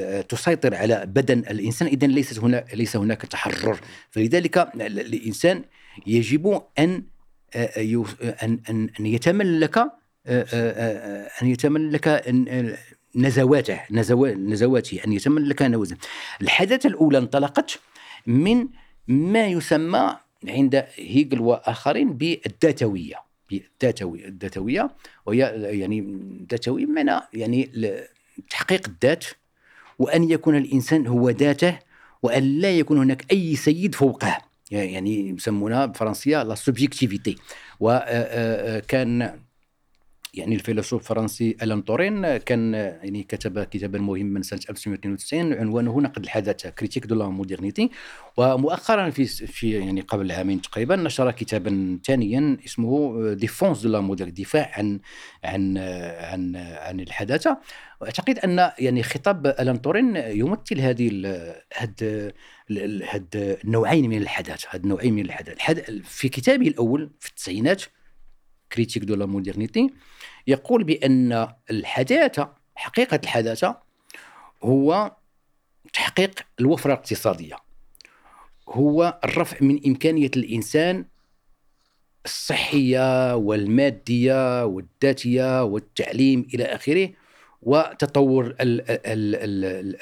ال تسيطر على بدن الإنسان. إذا ليست هنا ليس هناك تحرر. فلذلك الإنسان يجب أن آه، أن أن أن يتملك آه، أن يتملك نزواته نزواته أن يتملك نوزه الحداثة الأولى انطلقت من ما يسمى عند هيجل وآخرين بالذاتوية الذاتوي الذاتويه وهي يعني الذاتويه بمعنى يعني تحقيق الذات وأن يكون الإنسان هو ذاته وأن لا يكون هناك أي سيد فوقه. يعني يسمونها بالفرنسيه la subjectivité وكان يعني الفيلسوف الفرنسي ألان تورين كان يعني كتب كتابا مهما سنة 1992 عنوانه نقد الحداثة Critique de la modernité ومؤخرا في في يعني قبل عامين تقريبا نشر كتابا ثانيا اسمه Défense de la modernité دفاع عن عن عن عن الحداثة. واعتقد أن يعني خطاب ألان تورين يمثل هذه هاد هاد النوعين من الحداثة هاد النوعين من الحداثة. في كتابه الأول في التسعينات Critique de la modernité يقول بأن الحداثة حقيقة الحداثة هو تحقيق الوفرة الاقتصادية. هو الرفع من إمكانية الإنسان الصحية والمادية والذاتية والتعليم إلى آخره وتطور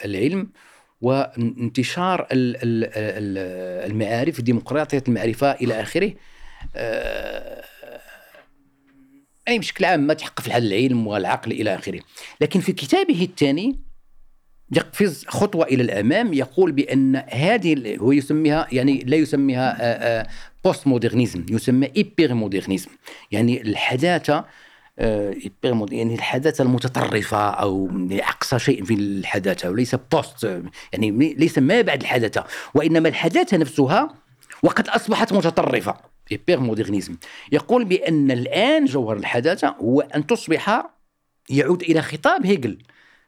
العلم وانتشار المعارف ديمقراطية المعرفة إلى آخره. آه، يعني بشكل عام ما تحقق في العلم والعقل إلى آخره. لكن في كتابه الثاني يقفز خطوة إلى الأمام يقول بأن هذه هو يسميها يعني لا يسميها postmodernisme يسمى hypermodernisme يعني الحداثة يعني الحداثة المتطرفة أو أقصى شيء في الحداثة وليس post يعني ليس ما بعد الحداثة وإنما الحداثة نفسها وقد أصبحت متطرفة. hypermodernisme يقول بأن الآن جوهر الحداثة هو أن تصبح يعود إلى خطاب هيجل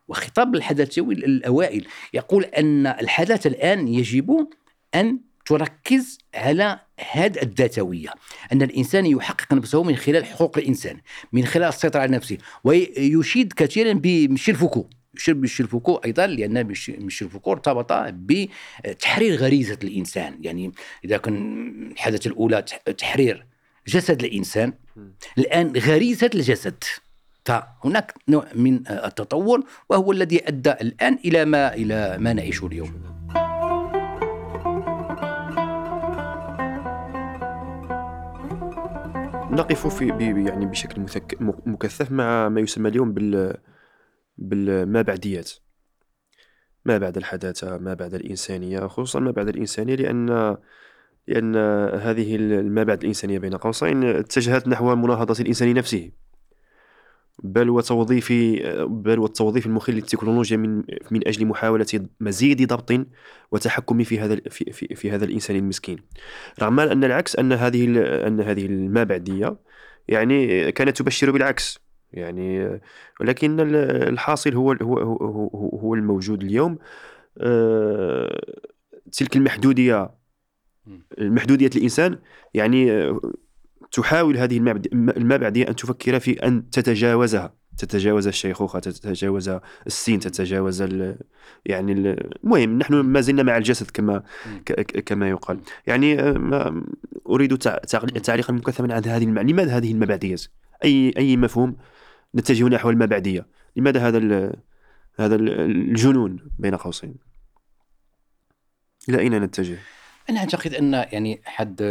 وخطاب الحداثوي الأوائل. يقول أن الحداثة الآن يجب أن تركز على هذه الذاتوية أن الإنسان يحقق نفسه من خلال حقوق الإنسان من خلال السيطرة على نفسه ويشيد كثيرا بميشيل فوكو. ميشيل فوكو أيضا لأن ميشيل فوكو ارتبط بتحرير غريزة الإنسان. يعني إذا كان الحدث الأولى تحرير جسد الإنسان الآن غريزة الجسد. فهناك نوع من التطور وهو الذي أدى الآن إلى ما إلى ما نعيشه اليوم. نقف في يعني بشكل مكثف مع ما يسمى اليوم بال بالما بعديات ما بعد الحداثة ما بعد الإنسانية خصوصا ما بعد الإنسانية لأن لأن هذه ما بعد الإنسانية بين قوسين اتجهت نحو مناهضة الإنسان نفسه بل وتوظيف بل والتوظيف المخل للتكنولوجيا من من أجل محاولة مزيد ضبط وتحكم في هذا في, في, في هذا الإنسان المسكين. رغم أن العكس أن هذه أن هذه المابعديه يعني كانت تبشر بالعكس. يعني ولكن الحاصل هو هو هو, هو الموجود اليوم. آه، تلك المحدودية المحدودية الإنسان يعني تحاول هذه المبعدية أن تفكر في أن تتجاوزها. تتجاوز الشيخوخة تتجاوز السين تتجاوز ال يعني المهم نحن ما زلنا مع الجسد كما كما يقال. يعني آه، ما أريد تعليقا مكثفا عن هذه لماذا هذه المبعديات أي أي مفهوم؟ نتجه نحو المبعدية لماذا هذا هذا الجنون بين قوسين؟ إلى أين نتجه؟ أنا أعتقد أن يعني حد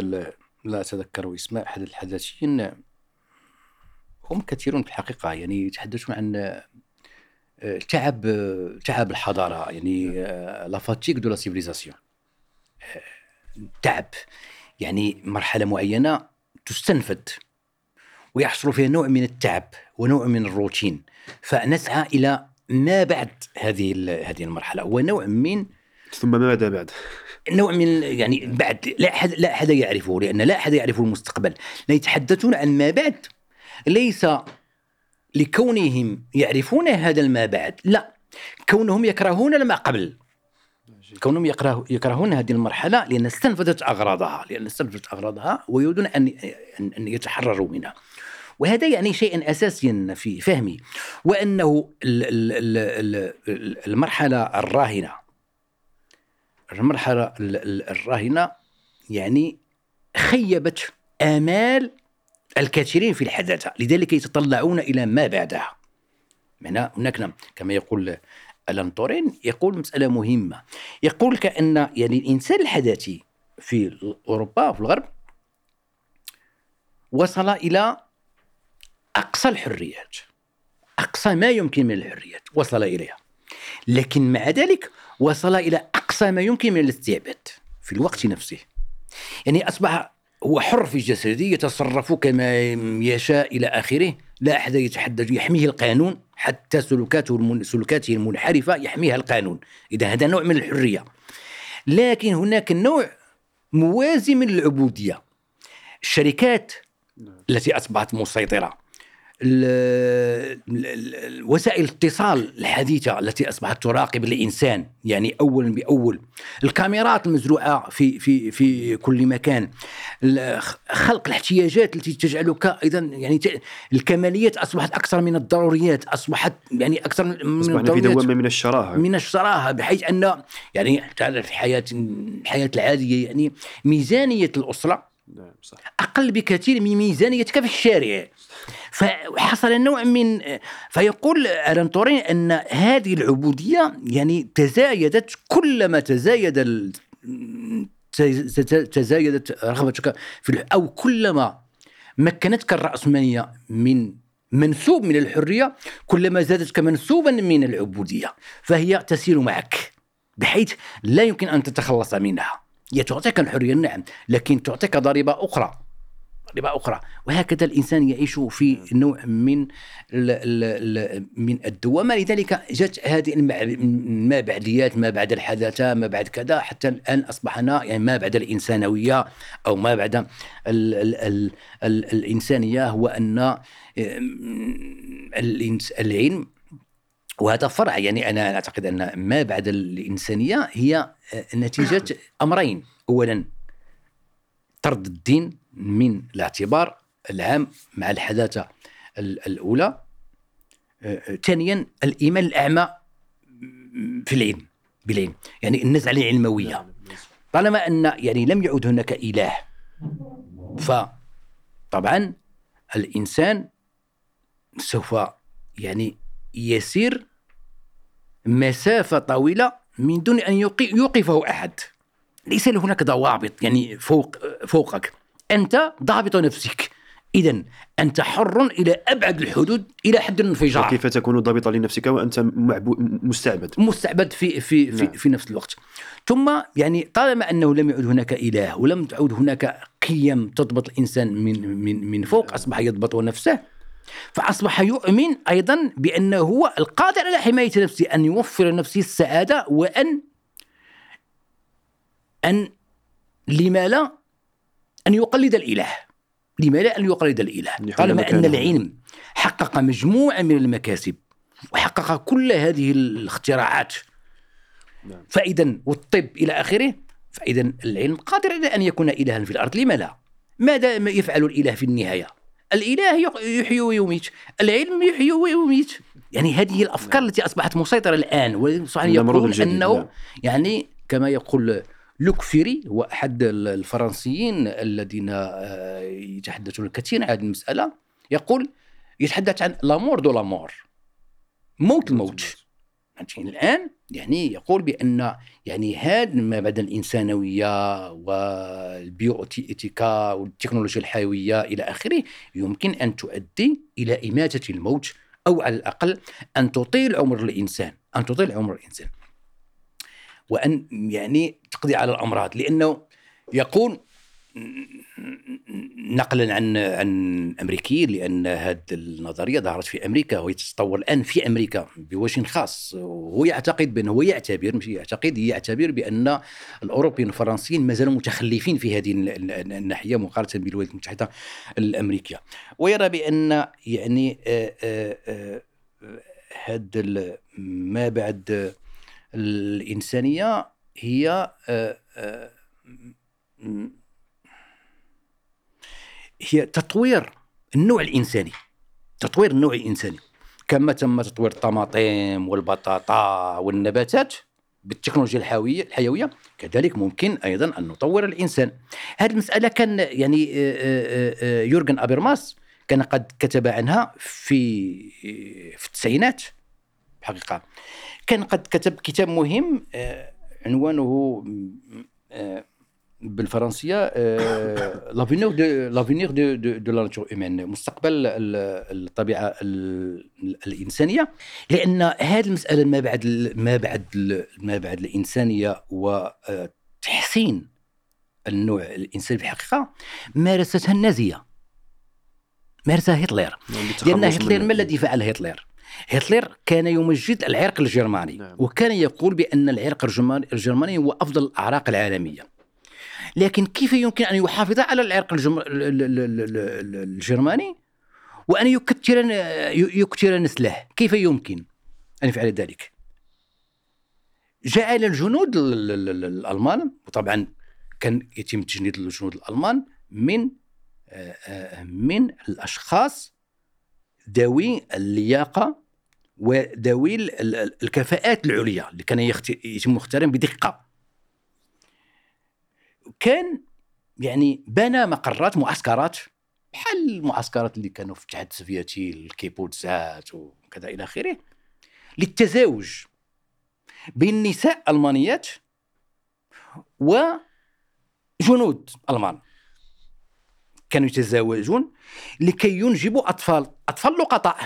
لا أتذكر اسمه أحد الحداثيين هم كثيرون في الحقيقة. يعني يتحدثون عن آه، تعب تعب الحضارة. يعني la fatigue de la civilisation. تعب. يعني مرحلة معينة تستنفد ويحصل فيها نوع من التعب ونوع من الروتين. فنسعى إلى ما بعد هذه هذه المرحلة ونوع من ثم ماذا بعد؟ نوع من يعني بعد لا أحد لا أحد يعرفه لأن لا أحد يعرف المستقبل. يتحدثون عن ما بعد. ليس لكونهم يعرفون هذا ما بعد لا. كونهم يكرهون ما قبل. كونهم يكره يكرهون هذه المرحلة لأن استنفذت أغراضها لأن استنفذت أغراضها ويريدون أن أن يتحرروا منها. وهذا يعني شيء أساسي في فهمي وأنه المرحلة الراهنة. المرحلة الراهنة يعني خيبت آمال الكثيرين في الحداثة لذلك يتطلعون إلى ما بعدها. هنا هناك نعم، كما يقول ألان تورين يقول مسألة مهمة. يقول كأن يعني الإنسان الحداثي في أوروبا وفي الغرب وصل إلى أقصى الحريات أقصى ما يمكن من الحريات وصل إليها. لكن مع ذلك وصل إلى أقصى ما يمكن من الاستعباد في الوقت نفسه. يعني أصبح هو حر في جسده يتصرف كما يشاء إلى آخره لا أحد يتحدث يحميه القانون حتى سلوكاته المن... سلوكاته المنحرفة يحميها القانون. إذا هذا نوع من الحرية. لكن هناك نوع موازي من العبودية. الشركات نعم. التي أصبحت مسيطرة. وسائل الاتصال الحديثة التي أصبحت تراقب الإنسان يعني أولا بأول. الكاميرات المزروعة في في في كل مكان. خلق الاحتياجات التي تجعلك أيضا يعني الكماليات أصبحت أكثر من الضروريات أصبحت يعني أكثر من أصبحنا في دوامة من الشراهة. من الشراهة بحيث أن يعني تعرف الحياة الحياة العادية يعني ميزانية الأسرة نعم صح. أقل بكثير من ميزانيتك في الشارع. فحصل نوع من فيقول ألان تورين أن هذه العبودية يعني تزايدت كلما تزايد تزايدت رغبتك في أو كلما مكنتك الرأسمالية من منسوب من الحرية كلما زادتك منسوبا من العبودية. فهي تسير معك بحيث لا يمكن أن تتخلص منها. هي تعطيك الحرية نعم لكن تعطيك ضريبة أخرى. ضريبة أخرى. وهكذا الإنسان يعيش في نوع من من الدوامة لذلك جاءت هذه ما بعديات ما بعد الحداثة ما بعد كذا حتى الآن أصبحنا يعني ما بعد الإنسانوية أو ما بعد ال ال ال ال الإنسانية هو أن العلم وهذا فرع. يعني أنا أعتقد أن ما بعد الإنسانية هي نتيجة أمرين. اولا طرد الدين. من الاعتبار العام مع الحداثة ال- الأولى. آه، ثانيا الإيمان الأعمى في العلم بالعلم. يعني النزعه العلمويه نعم. طالما أن يعني لم يعد هناك إله فطبعا الإنسان سوف يعني يسير مسافة طويلة من دون أن يوقفه أحد. ليس هناك ضوابط يعني فوق فوقك. أنت ضابط نفسك. اذا أنت حر إلى أبعد الحدود إلى حد الانفجار. وكيف تكون ضابطا لنفسك وأنت معبو... مستعبد؟ مستعبد في في في, نعم. في نفس الوقت. ثم يعني طالما أنه لم يعد هناك إله ولم تعد هناك قيم تضبط الإنسان من من من فوق أصبح يضبط نفسه فأصبح يؤمن أيضا بأنه هو القادر على حماية نفسه أن يوفر لنفسه السعادة وأن أن لما لا أن يقلد الإله. لما لا أن يقلد الإله؟ يحل طالما مكانه. العلم حقق مجموعة من المكاسب وحقق كل هذه الاختراعات. نعم. فإذا والطب إلى آخره فإذا العلم قادر على أن يكون إلها في الأرض. لما لا ماذا ما يفعل الإله في النهاية؟ الإله يق- يحيي ويميت. العلم يحيي ويميت. يعني هذه الأفكار التي أصبحت مسيطرة الآن. وصحيح النمرود يقول أنه نعم. يعني كما يقول لوك فيري هو أحد ال- الفرنسيين الذين آه، يتحدثون كثيرا عن هذه المسألة. يقول يتحدث عن la mort de la mort موت الموت. يعني الآن يعني يقول بأن يعني هذا ما بعد الإنسانوية وال bioéthique والتكنولوجيا الحيوية إلى آخره يمكن أن تؤدي إلى إماتة الموت أو على الأقل أن تطيل عمر الإنسان أن تطيل عمر الإنسان. وأن يعني تقضي على الأمراض لأنه يقول نقلا عن عن امريكيين لأن هذه النظرية ظهرت في أمريكا وهي تتطور الآن في أمريكا بوجه خاص. وهو يعتقد بأنه هو يعتبر مش يعتقد يعتبر بأن الأوروبيين والفرنسيين ما زالوا متخلفين في هذه ال- ال- الناحية مقارنة بالولايات المتحدة الأمريكية. ويرى بأن يعني آه، آه، آه، هذا ما بعد الإنسانية هي آه، آه، هي تطوير النوع الإنساني. تطوير النوع الإنساني. كما تم تطوير الطماطم والبطاطا والنباتات بالتكنولوجيا الحيوية الحيوية. كذلك ممكن أيضا أن نطور الإنسان. هذه المسألة كان يعني آه، يورجن أبرماس كان قد كتب عنها في في التسعينات. حقيقه كان قد كتب كتاب مهم عنوانه آه، بالفرنسية l'avenir de l'avenir de de la nature مستقبل ال- الطبيعة ال- الإنسانية. لأن هذه المسألة ما بعد ما بعد ما بعد الإنسانية وتحسين النوع الإنساني في الحقيقة مارستها النازية. مارسها هتلر. لأن هتلر ما الذي فعل هتلر؟ هتلر كان يمجد العرق الجرماني نعم. وكان يقول بأن العرق الجرماني هو أفضل الأعراق العالمية. لكن كيف يمكن أن يحافظ على العرق الجرماني؟ وأن يكثر يكثر نسله. كيف يمكن أن يفعل ذلك؟ جعل الجنود ال- ال- ال- الألمان وطبعا كان يتم تجنيد الجنود الألمان من آه، آه، من الأشخاص ذوي اللياقة وذوي ال- ال- الكفاءات العليا اللي كان يتم اختيارهم بدقة. كان يعني بنى مقرات معسكرات بحال المعسكرات اللي كانوا في الاتحاد السوفيتي الكيبوتزات وكذا إلى آخره للتزاوج بين نساء المانيات وجنود ألمان. كانوا يتزاوجون لكي ينجبوا أطفال. أطفال لقطاء.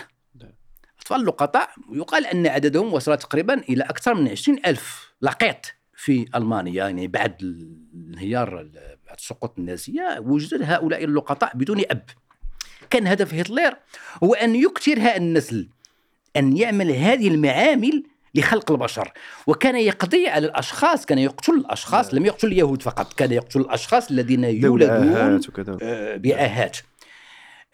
أطفال لقطاء. ويقال أن عددهم وصل تقريبا إلى أكثر من 20 ألف لقيط في ألمانيا. يعني بعد الانهيار بعد سقوط النازية وجد هؤلاء اللقطاء بدون أب. كان هدف هتلر هو أن يكثر هذا النسل أن يعمل هذه المعامل لخلق البشر. وكان يقضي على الأشخاص كان يقتل الأشخاص لم يقتل اليهود فقط كان يقتل الأشخاص الذين يولدون آه، بآهات.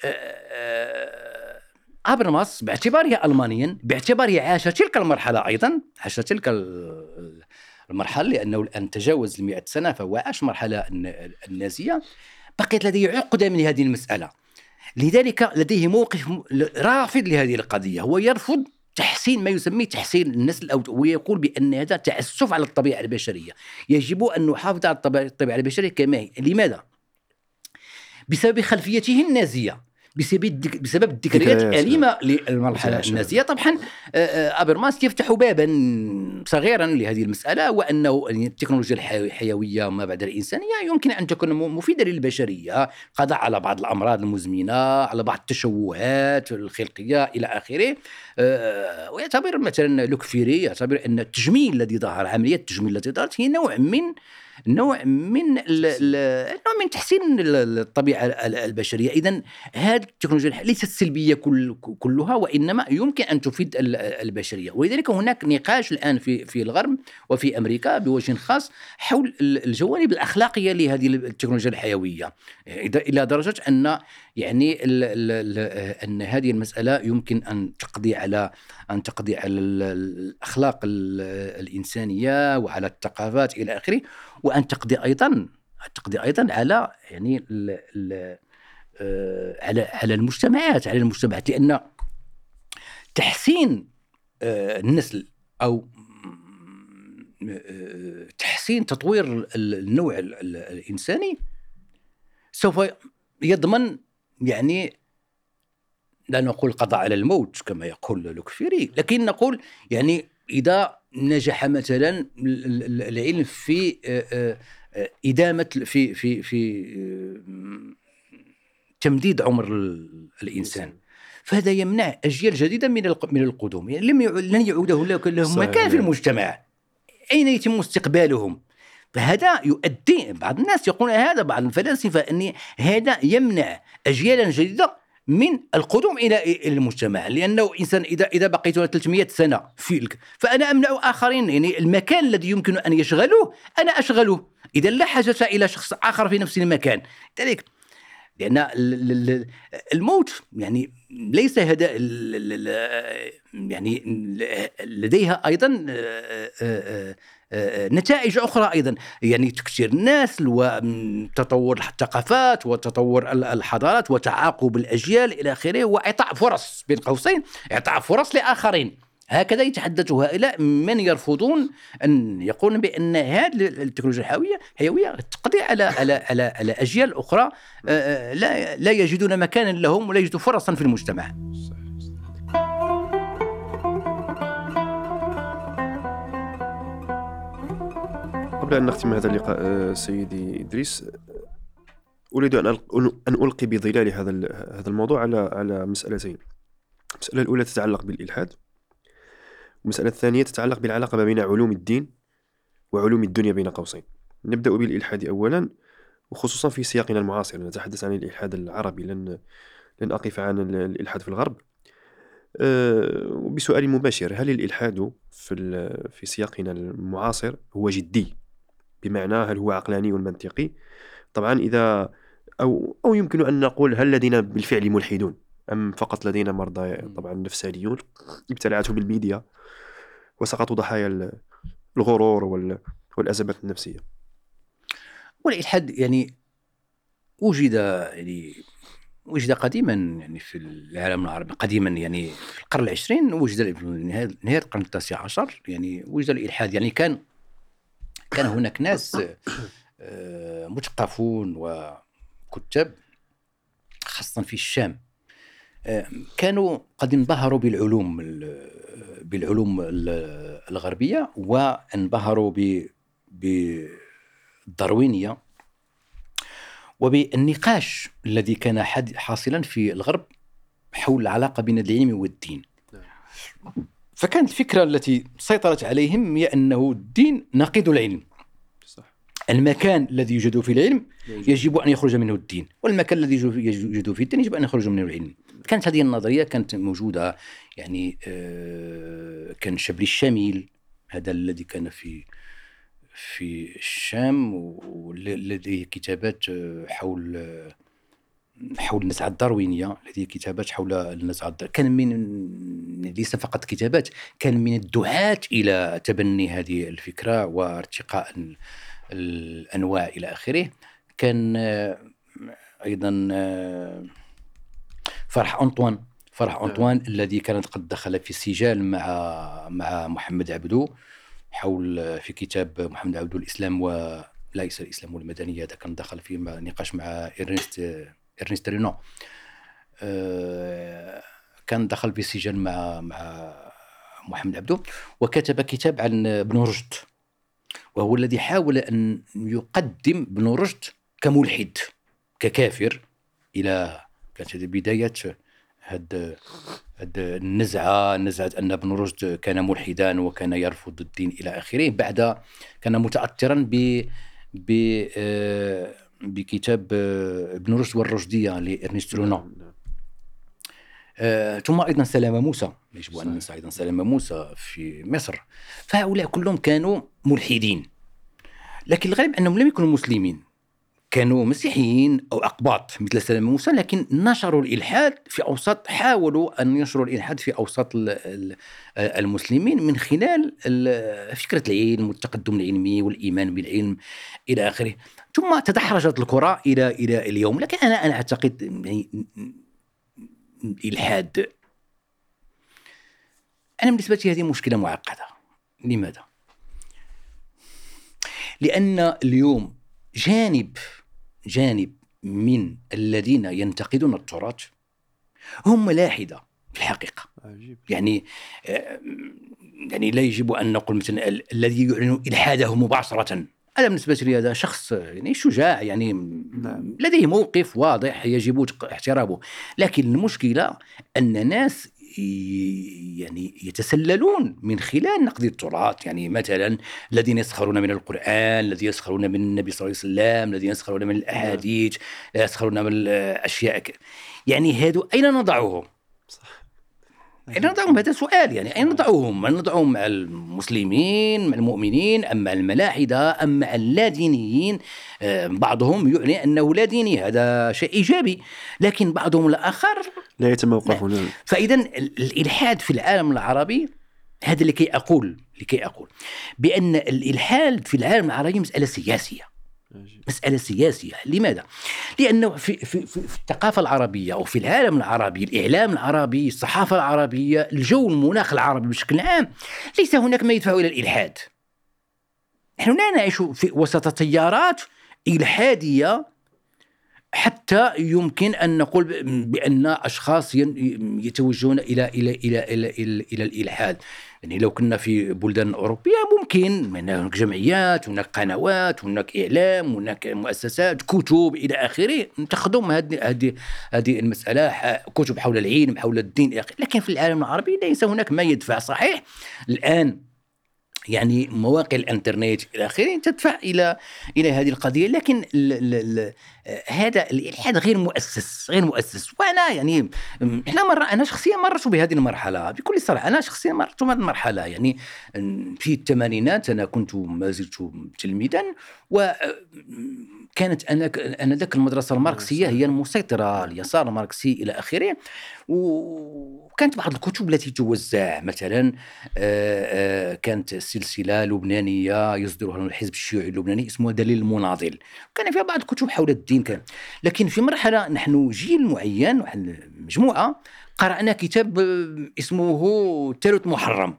آه، هابرماس باعتباره ألمانيا باعتباره عاش تلك المرحلة أيضا عاش تلك ال- المرحلة لأنه الآن تجاوز ال سنة فهو عاش مرحلة النازية. بقيت لديه عقدة من هذه المسألة. لذلك لديه موقف رافض لهذه القضية. هو يرفض تحسين ما يسميه تحسين النسل أو ويقول بأن هذا تعسف على الطبيعة البشرية. يجب أن نحافظ على الطبيعة البشرية كما هي. لماذا؟ بسبب خلفيته النازية. بسبب بسبب الذكريات الأليمة للمرحلة النازية طبعا آه، آه، أبرماس يفتح بابا صغيرا لهذه المسألة وأنه التكنولوجيا الحيوية ما بعد الإنسانية يمكن أن تكون مفيدة للبشرية قضاء على بعض الأمراض المزمنة على بعض التشوهات الخلقية إلى آخره. آه، ويعتبر مثلا لوكفيري يعتبر أن التجميل الذي ظهر عملية التجميل التي ظهرت هي نوع من نوع من نوع من تحسين الطبيعة البشرية. اذا هذه التكنولوجيا ليست سلبية كل كلها وإنما يمكن أن تفيد البشرية. ولذلك هناك نقاش الآن في في الغرب وفي أمريكا بوجه خاص حول الجوانب الأخلاقية لهذه التكنولوجيا الحيوية. إلى درجة أن يعني ال ال أن هذه المسألة يمكن أن تقضي على أن تقضي على الأخلاق الإنسانية وعلى الثقافات إلى آخره. وأن تقضي أيضا تقضي أيضا على يعني ال ال آه، على على المجتمعات على المجتمعات لأن تحسين آه، النسل أو آه، تحسين تطوير النوع الإنساني سوف يضمن يعني لا نقول قضاء على الموت كما يقول لوكفيري لكن نقول يعني إذا نجح مثلا العلم في آه، آه، آه، إدامة في في في تمديد عمر الإنسان. فهذا يمنع أجيال جديدة من من القدوم. يعني لم لن يعود لهم مكان في المجتمع. أين يتم استقبالهم؟ فهذا يؤدي بعض الناس يقولون هذا بعض الفلاسفة ان هذا يمنع اجيالا جديدة من القدوم إلى المجتمع. لأنه إنسان إذا إذا بقيت 300 سنة في فأنا أمنع آخرين. يعني المكان الذي يمكن أن يشغلوه أنا أشغله. إذا لا حاجة إلى شخص آخر في نفس المكان. لذلك لأن الموت يعني ليس هذا يعني لديها أيضا نتائج أخرى أيضا. يعني تكثير الناس وتطور الثقافات وتطور الحضارات وتعاقب الأجيال إلى آخره وإعطاء فرص بين قوسين إعطاء فرص لآخرين. هكذا يتحدث هؤلاء من يرفضون أن يقولون بأن هذه التكنولوجيا الحيوية حيوية تقضي على على على على أجيال أخرى آه، آه، لا لا يجدون مكانا لهم ولا يجدوا فرصا في المجتمع. قبل أن نختم هذا اللقاء آه، سيدي إدريس أريد أن ان ألقي بظلال هذا هذا الموضوع على على مسألتين. المسألة الأولى تتعلق بالإلحاد المسألة الثانية تتعلق بالعلاقة ما بين علوم الدين وعلوم الدنيا بين قوسين. نبدأ بالإلحاد أولا وخصوصا في سياقنا المعاصر. نتحدث عن الإلحاد العربي. لن لن أقف عن الإلحاد في الغرب. أه بسؤال مباشر هل الإلحاد في في سياقنا المعاصر هو جدي؟ بمعنى هل هو عقلاني ومنطقي طبعا إذا أو أو يمكن أن نقول هل لدينا بالفعل ملحدون أم فقط لدينا مرضى طبعا نفسانيون ابتلعتهم الميديا وسقطوا ضحايا الغرور والأزمات النفسية. والإلحاد يعني وجد يعني وجد قديما يعني في العالم العربي قديما يعني في القرن العشرين وجد في نهاية القرن التاسع عشر يعني وجد الإلحاد يعني كان كان هناك ناس آه، مثقفون وكتاب خاصة في الشام. آه، كانوا قد انبهروا بالعلوم بالعلوم الغربية وانبهروا بالداروينية وبالنقاش الذي كان حاصلا في الغرب حول العلاقة بين العلم والدين. فكانت الفكرة التي سيطرت عليهم هي أنه الدين ناقض العلم. صح. المكان الذي يوجد فيه العلم يجب أن يخرج منه الدين والمكان الذي يوجد فيه الدين يجب أن يخرج منه العلم. كانت هذه النظرية كانت موجودة يعني آه، كان شبلي الشاميل هذا الذي كان في في الشام ولديه كتابات آه، حول حول النزعة الداروينية هذه كتابات حول الداروينية كان من ليس فقط كتابات كان من الدعاة إلى تبني هذه الفكرة وارتقاء الأنواع إلى آخره كان آه، أيضا آه، فرح أنطوان فرح نعم. أنطوان الذي كانت قد دخل في سجال مع مع محمد عبدو حول في كتاب محمد عبدو الإسلام و ليس الإسلام والمدنية هذا كان دخل في نقاش مع ارنست إرنست رينو. آه، كان دخل في السجن مع مع محمد عبدو وكتب كتاب عن ابن رشد وهو الذي حاول أن يقدم ابن رشد كملحد ككافر إلى كانت هذه بداية هاد هاد النزعة نزعة أن ابن رشد كان ملحدا وكان يرفض الدين إلى آخره بعد كان متاثرا ب آه، بكتاب آه، ابن رشد والرشدية لإرنست رونو نعم، نعم. آه، ثم أيضا سلامة موسى. يجب أن ننسى أيضا سلامة موسى في مصر. فهؤلاء كلهم كانوا ملحدين. لكن الغالب أنهم لم يكونوا مسلمين. كانوا مسيحيين أو أقباط مثل سلام موسى لكن نشروا الإلحاد في أوساط حاولوا أن ينشروا الإلحاد في أوساط المسلمين من خلال فكرة العلم والتقدم العلمي والإيمان بالعلم إلى آخره. ثم تدحرجت الكرة إلى إلى اليوم. لكن أنا أنا أعتقد يعني الالحاد أنا بالنسبة لي هذه مشكلة معقدة. لماذا؟ لأن اليوم جانب جانب من الذين ينتقدون التراث هم ملاحده في الحقيقة. عجيب. يعني آه، يعني لا يجب أن نقول مثلا الذي يعلن إلحاده مباشرة. أنا بالنسبة لي هذا شخص يعني شجاع يعني نعم. لديه موقف واضح يجب احترامه لكن المشكلة أن ناس يعني يتسللون من خلال نقد التراث. يعني مثلا الذين يسخرون من القرآن الذين يسخرون من النبي صلى الله عليه وسلم الذين يسخرون من الأحاديث يسخرون من الأشياء يعني هذو أين نضعهم؟ أين نضعهم هذا سؤال يعني أين نضعهم؟ هل نضعهم مع المسلمين مع المؤمنين أم مع الملاحدة أم مع اللادينيين آه، بعضهم يعني أنه لا ديني هذا شيء إيجابي لكن بعضهم الآخر لا يتموقفون. فإذا الإلحاد في العالم العربي هذا لكي أقول لكي أقول بأن الإلحاد في العالم العربي مسألة سياسية مسألة سياسية لماذا؟ لأنه في, في, في, الثقافة العربية أو في العالم العربي الإعلام العربي الصحافة العربية الجو المناخ العربي بشكل عام ليس هناك ما يدفع إلى الإلحاد نحن لا نعيش في وسط تيارات إلحادية حتى يمكن أن نقول بأن أشخاص يتوجهون إلى إلى إلى إلى, إلى, إلى الإلحاد. يعني لو كنا في بلدان أوروبية ممكن هناك جمعيات هناك قنوات هناك إعلام هناك مؤسسات كتب إلى آخره تخدم هذه هذه هذه المسألة كتب حول العلم حول الدين. إلى لكن في العالم العربي ليس هناك ما يدفع صحيح. الآن يعني مواقع الانترنت إلى آخره تدفع إلى إلى هذه القضية لكن ال ال ال هذا الإلحاد غير مؤسس غير مؤسس. وأنا يعني إحنا مرة أنا شخصيا مررت بهذه المرحلة بكل صراحة أنا شخصيا مررت بهذه المرحلة. يعني في الثمانينات أنا كنت ما زلت تلميذا و كانت أنا انذاك المدرسة الماركسية هي المسيطرة اليسار الماركسي إلى آخره. وكانت بعض الكتب التي توزع مثلا كانت سلسلة لبنانية يصدرها الحزب الشيوعي اللبناني اسمها دليل المناضل كان فيها بعض الكتب حول الدين كان. لكن في مرحلة نحن جيل معين مجموعة قرأنا كتاب اسمه تاروت محرم.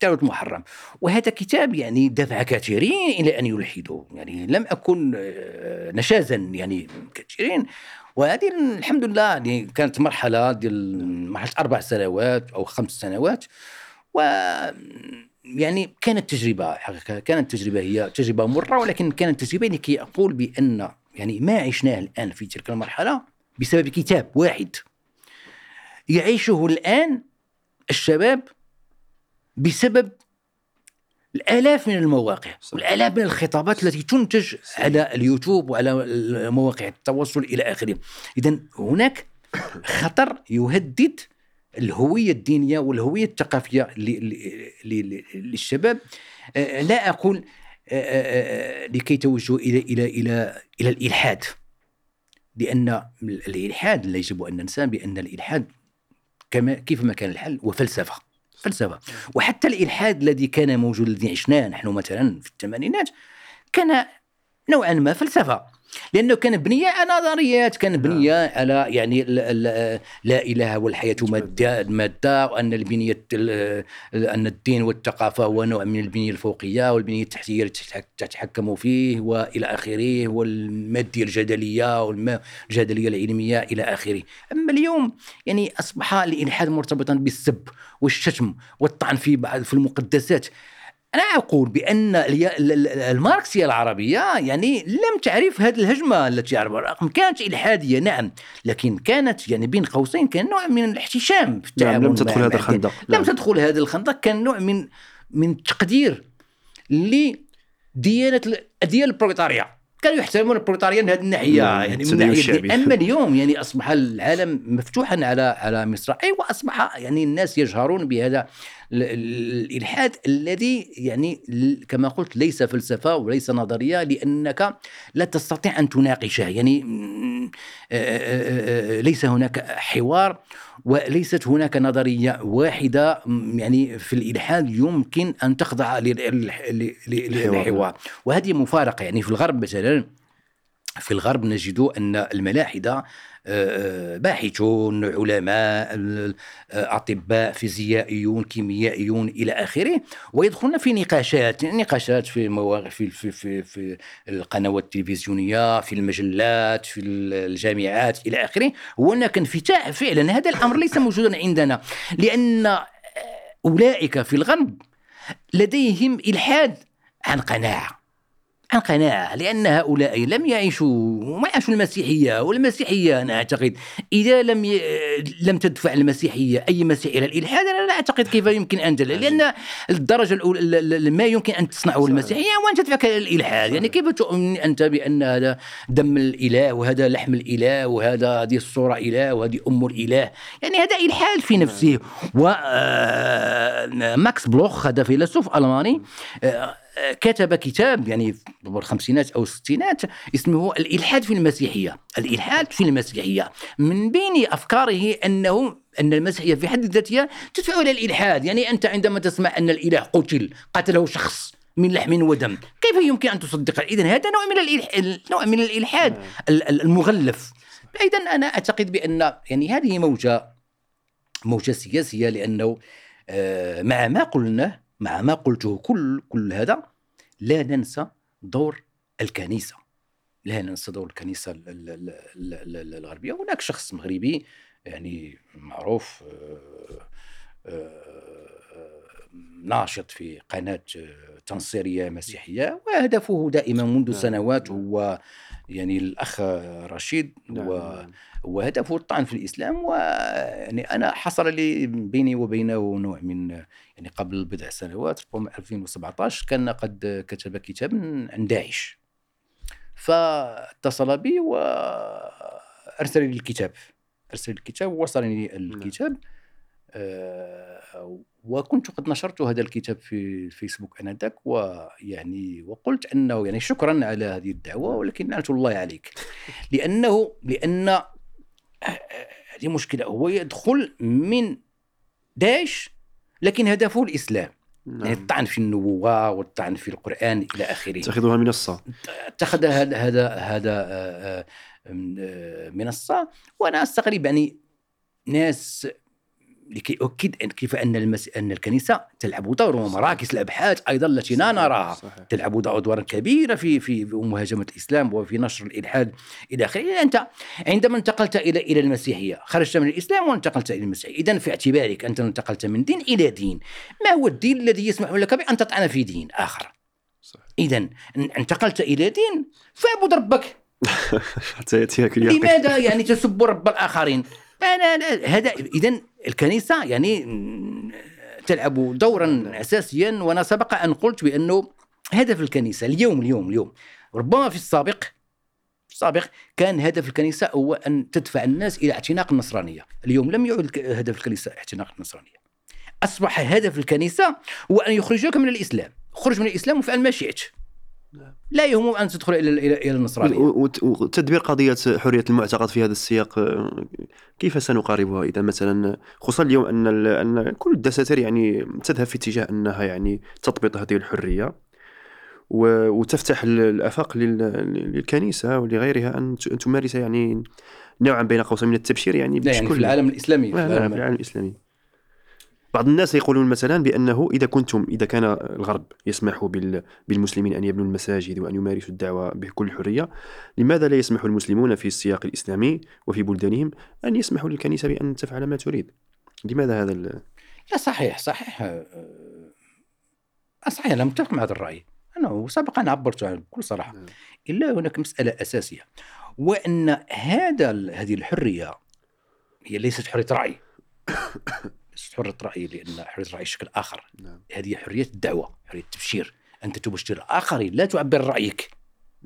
تاروت محرم. وهذا كتاب يعني دفع كثيرين إلى أن يلحدوا يعني لم أكن آه، نشازا يعني كثيرين. وهذه الحمد لله يعني كانت مرحلة ديال مرحلة أربع سنوات أو خمس سنوات. و يعني كانت تجربة حقيقة كانت تجربة هي تجربة مرة ولكن كانت تجربة لكي أقول بأن يعني ما عشناه الآن في تلك المرحلة بسبب كتاب واحد يعيشه الآن الشباب بسبب الآلاف من المواقع والآلاف من الخطابات التي تنتج على اليوتيوب وعلى مواقع التواصل إلى آخره. اذا هناك خطر يهدد الهوية الدينية والهوية الثقافية للشباب. آه، لا أقول آه، آه، لكي توجهوا إلى إلى إلى إلى الإلحاد. لأن الإلحاد لا يجب أن ننسى بأن الإلحاد كما كيف ما كان الحل هو فلسفة. فلسفة. وحتى الإلحاد الذي كان موجود الذي عشناه نحن مثلا في الثمانينات كان نوعا ما فلسفة. لأنه كان بنية على نظريات كان نعم. بنية على يعني لا إله والحياة مادة مادة وأن البنية ال- أن الدين والثقافة هو نوع من البنية الفوقية والبنية التحتية التي تتحك- تتحكم فيه وإلى آخره والمادية الجدلية والجدليه العلمية إلى آخره أما اليوم يعني أصبح الإلحاد مرتبطا بالسب والشتم والطعن في بعض في المقدسات أنا أقول بأن الماركسية العربية يعني لم تعرف هذه الهجمة التي يعرفها رغم كانت إلحادية نعم لكن كانت يعني بين قوسين كان نوع من الاحتشام في التعامل لم مع- تدخل هذا. الخندق. لم نعم. تدخل هذا الخندق كان نوع من من التقدير لديانه ال- الديانه البروليتاريه كانوا يحترمون البروليتاريا من هذه الناحية نعم، يعني من ناحيه. دي. أما اليوم يعني أصبح العالم مفتوحا على على مصراعيه واصبح يعني الناس يجهرون بهذا ال- ال- الإلحاد الذي يعني كما قلت ليس فلسفة وليس نظرية لأنك لا تستطيع أن تناقشه يعني آه، آه، آه، ليس هناك حوار وليست هناك نظرية واحدة يعني في الإلحاد يمكن أن تخضع. للحوار وهذه مفارقة يعني في الغرب مثلا في الغرب نجد أن الملاحدة باحثون علماء أطباء فيزيائيون كيميائيون إلى آخره. ويدخلون في نقاشات نقاشات في في في في, في القنوات التلفزيونية في المجلات في الجامعات إلى آخره. هناك انفتاح فعلا. هذا الأمر ليس موجودا عندنا. لأن أولئك في الغرب لديهم إلحاد عن قناعة. عن قناعة لأن هؤلاء لم يعيشوا ما يعيشوا المسيحية والمسيحية أنا أعتقد إذا لم ي... لم تدفع المسيحية أي مسيح إلى الإلحاد أنا لا أعتقد كيف يمكن أن تل... لأن الدرجة الأولى ال- ال- ما يمكن أن تصنعه المسيحية وأن تدفعك إلى الإلحاد. يعني كيف تؤمن أنت بأن هذا دم الإله وهذا لحم الإله وهذا هذه الصورة إله وهذه أم الإله؟ يعني هذا إلحاد في نفسه. وماكس بلوخ هذا فيلسوف ألماني آه، كتب كتاب يعني في الخمسينات أو الستينات اسمه الإلحاد في المسيحية، الإلحاد في المسيحية، من بين أفكاره أنه أن المسيحية في حد ذاتها تدفع إلى الإلحاد، يعني أنت عندما تسمع أن الإله قتل، قتله شخص من لحم ودم، كيف يمكن أن تصدق؟ اذا هذا نوع من. نوع من الإلحاد ال- ال- المغلف. أيضا أنا أعتقد بأن يعني هذه موجة موجة سياسية لأنه آه، مع ما قلناه مع ما قلته كل كل هذا لا ننسى دور الكنيسة لا ننسى دور الكنيسة ال- ال- ال- ال- ال- الغربية هناك شخص مغربي يعني معروف آه، آه، ناشط في قناة آه، تنصيرية مسيحية وهدفه دائما منذ نعم. سنوات هو يعني الأخ رشيد نعم، و نعم. وهدفه الطعن في الإسلام ويعني أنا حصل لي بيني وبينه نوع من يعني قبل بضع سنوات ربما 2017 كان قد كتب كتابا عن داعش. فاتصل بي وارسل لي الكتاب. أرسل الكتاب ووصلني الكتاب آه، وكنت قد نشرت هذا الكتاب في الفيسبوك آنذاك ويعني وقلت أنه يعني شكرا على هذه الدعوة ولكن لعنة الله عليك. لأنه لأن هذه مشكلة هو يدخل من داعش لكن هدفه الإسلام. يعني نعم. الطعن في النبوة والطعن في القرآن إلى آخره. تأخذها منصه اتخذ هذا هذا هذا آه، آه، آه، منصه وأنا أستغرب يعني ناس لكي أؤكد أن- كيف أن المس... أن الكنيسة تلعب دور ومراكز الأبحاث أيضا التي لا نراها. تلعب ادوارا كبيرة في في مهاجمة الإسلام وفي نشر الإلحاد إلى آخره. أنت عندما انتقلت إلى إلى المسيحية خرجت من الإسلام وانتقلت إلى المسيحية. اذا في اعتبارك أنت انتقلت من دين إلى دين. ما هو الدين الذي يسمح لك بأن تطعن في دين آخر. اذا انتقلت إلى دين فاعبد ربك. حتى ياتيك اليقين. لماذا يعني تسب رب الآخرين؟ أنا هذا اذا الكنيسة يعني تلعب دورا أساسيا وأنا سبق أن قلت بأنه هدف الكنيسة اليوم اليوم اليوم ربما في السابق في السابق كان هدف الكنيسة هو أن تدفع الناس إلى اعتناق النصرانية، اليوم لم يعد هدف الكنيسة اعتناق النصرانية. أصبح هدف الكنيسة هو أن يخرجوك من الإسلام، خرج من الإسلام وفعل ما شئت. لا يهم أن تدخل إلى إلى النصرانيه وتدبير قضية حرية المعتقد في هذا السياق كيف سنقاربها إذا مثلا؟ خصوصا اليوم أن ال- أن كل الدساتير يعني تذهب في اتجاه أنها يعني تضبط هذه الحرية و- وتفتح ال- الآفاق لل- للكنيسة ولغيرها أن تمارس يعني نوعا بين قوسين من التبشير يعني لا يعني في العالم الإسلامي في لا في العالم العالم الإسلامي. بعض الناس يقولون مثلا بأنه إذا كنتم إذا كان الغرب يسمح بال- بالمسلمين أن يبنوا المساجد وأن يمارسوا الدعوة بكل حرية لماذا لا يسمح المسلمون في السياق الإسلامي وفي بلدانهم أن يسمحوا للكنيسة بأن تفعل ما تريد؟ لماذا هذا ال... لا صحيح صحيح. آه، صحيح أنا متفق مع هذا الرأي. أنا سابقا عبرت عنه بكل صراحة. نعم. إلا هناك مسألة أساسية وأن هذا هذه الحرية هي ليست حرية رأي. حرية رأي لأن حرية الرأي شكل آخر نعم. هذه حرية الدعوة حرية التبشير أنت تبشر الآخرين لا تعبر رأيك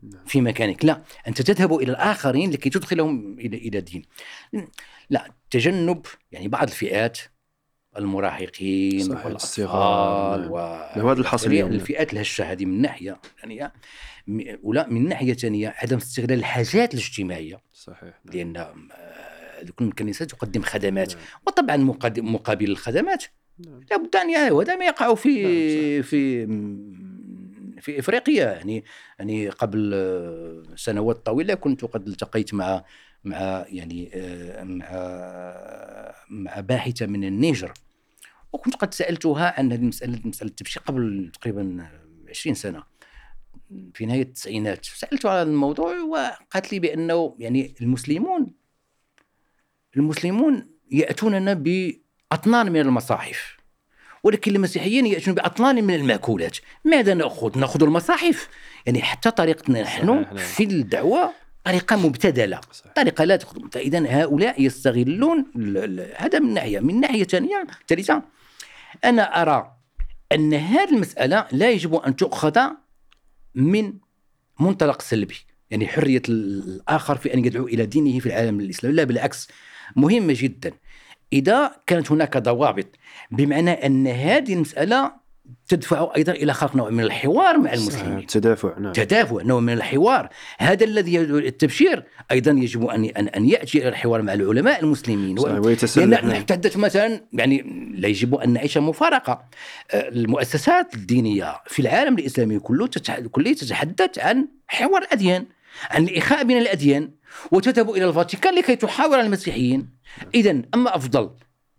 نعم. في مكانك لا أنت تذهب إلى الآخرين لكي تدخلهم إلى إلى دين لا تجنب يعني بعض الفئات المراهقين والأطفال الصغار، نعم. و هذا الحصر. الفئات الهشة هذه من ناحية ثانية م- ولا من ناحية ثانية عدم استغلال الحاجات الاجتماعية صحيح نعم. لأن آه، كل الكنيسات تقدم خدمات. نعم. وطبعا مقابل الخدمات. نعم. لابد أن وهذا ما يقع في نعم، في في إفريقيا. يعني يعني قبل سنوات طويلة كنت قد التقيت مع مع يعني آه، مع مع باحثة من النيجر. وكنت قد سألتها عن هذه المساله مسألة التبشير قبل تقريبا 20 سنة. في نهاية التسعينات. سالتها على الموضوع وقالت لي بأنه يعني المسلمون المسلمون يأتوننا بأطنان من المصاحف ولكن المسيحيين يأتون بأطنان من المأكولات. ماذا نأخذ؟ نأخذ المصاحف. يعني حتى طريقتنا نحن نعم. في الدعوة طريقة مبتذلة. صحيح. طريقة لا تخدم. فإذا هؤلاء يستغلون هذا من ناحية من ناحية ثانية ثالثة. أنا أرى أن هذه المسألة لا يجب أن تؤخذ من منطلق سلبي. يعني حرية ال- الآخر في أن يدعو إلى دينه في العالم الإسلامي. لا بالعكس. مهمة جدا. إذا كانت هناك ضوابط بمعنى ان هذه المسألة تدفع أيضا إلى خلق نوع من الحوار مع. المسلمين. تدافع نعم. تدافع نوع من الحوار. هذا الذي التبشير. أيضا يجب ان ان يأتي إلى الحوار مع العلماء المسلمين. ويتسلح لأن نعم. مثلا يعني لا يجب أن نعيش مفارقة. آه، المؤسسات الدينية في العالم الإسلامي كله تتحدث عن حوار الأديان عن الإخاء بين الأديان. وتذهب إلى الفاتيكان لكي تحاور المسيحيين. اذا أما أفضل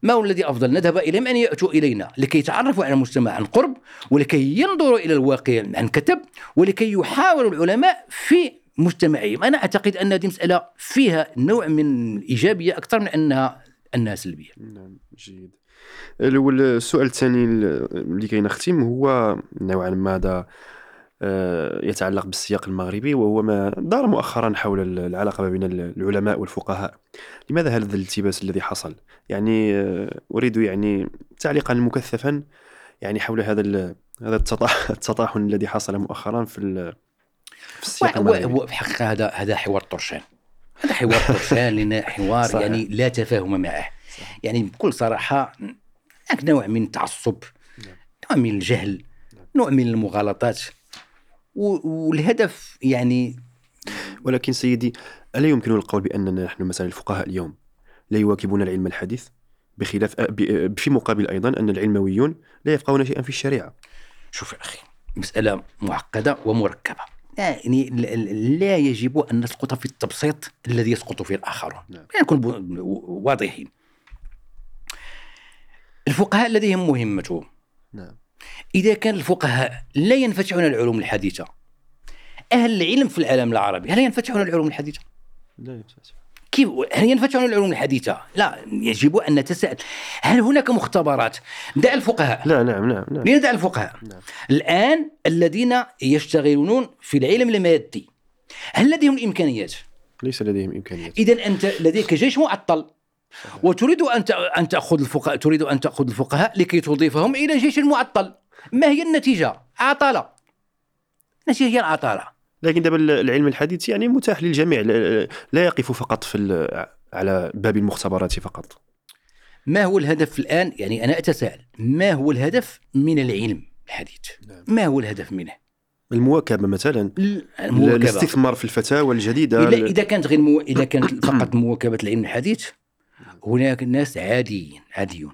ما هو الذي أفضل؟ نذهب إليهم أن يأتوا إلينا لكي يتعرفوا على المجتمع عن قرب ولكي ينظروا إلى الواقع عن كتب ولكي يحاوروا العلماء في مجتمعهم. أنا أعتقد أن هذه مسألة فيها نوع من الايجابيه أكثر من أنها أنها سلبية. نعم جيد. السؤال الثاني اللي كي نختم هو نوعا ما هذا يتعلق بالسياق المغربي وهو ما دار مؤخرا حول ال- العلاقة ما بين ال- العلماء والفقهاء. لماذا هذا الالتباس الذي حصل؟ يعني آه، أريد يعني تعليقا مكثفا يعني حول هذا هذا التطا- التطاحن الذي حصل مؤخرا في في السياق المغربي. الحقيقة هذا هذا حوار طرشان. هذا حوار طرشان لأن حوار صحيح. يعني لا تفاهم معه. يعني بكل صراحة هناك نوع من التعصب نوع من الجهل نوع من المغالطات. والهدف يعني ولكن سيدي ألا يمكن القول بأننا نحن مثلا الفقهاء اليوم لا يواكبون العلم الحديث؟ بخلاف في مقابل أيضا أن العلمويون لا يفقهون شيئا في الشريعة. شوف يا أخي مسألة معقدة ومركبة. يعني لا يجب أن نسقط في التبسيط الذي يسقط فيه الآخرون. نعم. يعني نكون واضحين. الفقهاء لديهم مهمتهم. نعم. إذا كان الفقهاء لا ينفتحون العلوم الحديثة أهل العلم في العالم العربي هل ينفتحون العلوم الحديثة؟ لا يفتح. كيف هل ينفتحون العلوم الحديثة؟ لا يجب أن نتساءل هل هناك مختبرات؟ دع الفقهاء لا نعم نعم نعم لندع الفقهاء نعم. الآن الذين يشتغلون في العلم المادي هل لديهم الإمكانيات؟ ليس لديهم إمكانيات إذا أنت لديك جيش معطل وتريد أن ت- أن تأخذ الفقهاء تريد أن تأخذ الفقهاء لكي تضيفهم إلى جيش معطل ما هي النتيجة؟ عطلة النتيجة هي العطلة لكن دابا العلم الحديث يعني متاح للجميع لا يقف فقط في على باب المختبرات فقط ما هو الهدف الآن؟ يعني أنا أتساءل ما هو الهدف من العلم الحديث؟ نعم. ما هو الهدف منه؟ المواكبة مثلا المواكبة الاستثمار في الفتاوى الجديدة اذا إذا كانت غير مو... إذا كانت فقط مواكبة العلم الحديث هناك ناس عاديين عاديون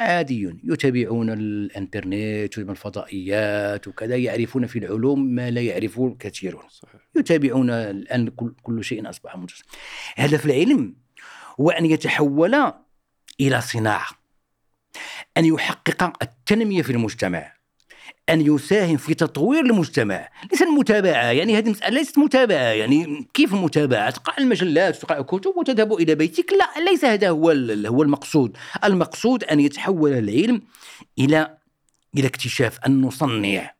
عاديون يتابعون الإنترنت والفضائيات وكذا يعرفون في العلوم ما لا يعرفه كثيرون. صحيح. يتابعون الآن كل, كل شيء أصبح منتشر هدف العلم هو أن يتحول إلى صناعة أن يحقق التنمية في المجتمع. أن يساهم في تطوير المجتمع. ليس المتابعة يعني هذه المساله ليست متابعة يعني كيف المتابعه تقرا المجلات تقرا الكتب وتذهب إلى بيتك؟ لا ليس هذا هو هو المقصود. المقصود أن يتحول العلم إلى إلى اكتشاف أن نصنع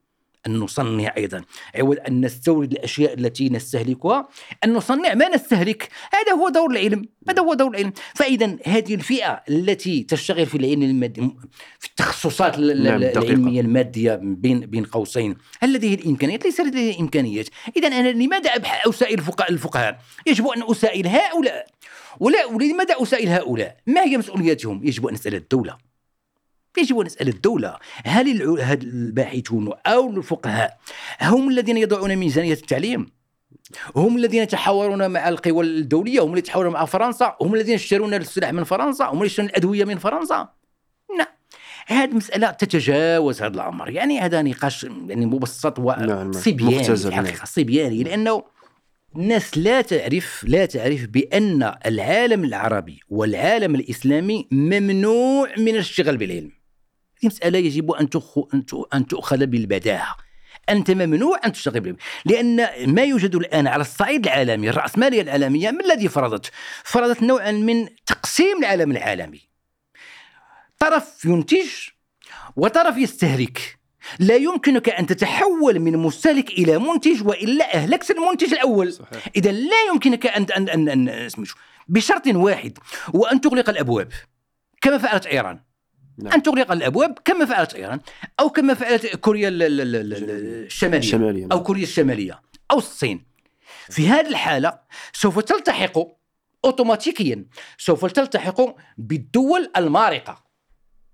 أن نصنع أيضا. عوض أن نستورد الأشياء التي نستهلكها أن نصنع ما نستهلك. هذا هو دور العلم. هذا هو دور العلم. فإذا هذه الفئة التي تشتغل في العلم المادي في التخصصات نعم العلمية المادية بين بين قوسين. هل لديه الإمكانيات؟ ليس لديه الإمكانيات إذا أنا لماذا أسائل الفقهاء الفقهاء؟ يجب أن أسائل هؤلاء. ولا ولماذا أسائل هؤلاء؟ ما هي مسؤولياتهم؟ يجب أن أسأل الدولة. يجب أن نسأل الدولة هل الباحثون أو الفقهاء هم الذين يضعون ميزانية التعليم؟ هم الذين يتحاورون مع القوى الدولية؟ هم الذين يتحاورون مع فرنسا؟ هم الذين يشترون السلاح من فرنسا؟ هم الذين يشترون الأدوية من فرنسا؟ لا. هذه المسألة تتجاوز هذا الأمر. يعني هذا نقاش يعني مبسط وصبياني نعم. في الحقيقة. صبياني لأنه الناس لا تعرف لا تعرف بأن العالم العربي والعالم الإسلامي ممنوع من الاشتغال بالعلم. هذه مسألة يجب أن أن تؤخذ بالبداهة. أنت ممنوع أن تشتغل بالعلم لأن ما يوجد الآن على الصعيد العالمي الرأسمالية العالمية ما الذي فرضت؟ فرضت نوعا من تقسيم العالم العالمي. طرف ينتج وطرف يستهلك. لا يمكنك أن تتحول من مستهلك إلى منتج وإلا أهلكت المنتج الأول. إذا لا يمكنك أن أن, أن, أن بشرط واحد وأن تغلق الأبواب. كما فعلت إيران. نعم. أن تغلق الأبواب كما فعلت إيران أو كما فعلت كوريا الشمالية, الشمالية أو نعم. كوريا الشمالية أو الصين. في هذه الحالة سوف تلتحق أوتوماتيكيا سوف تلتحق بالدول المارقة.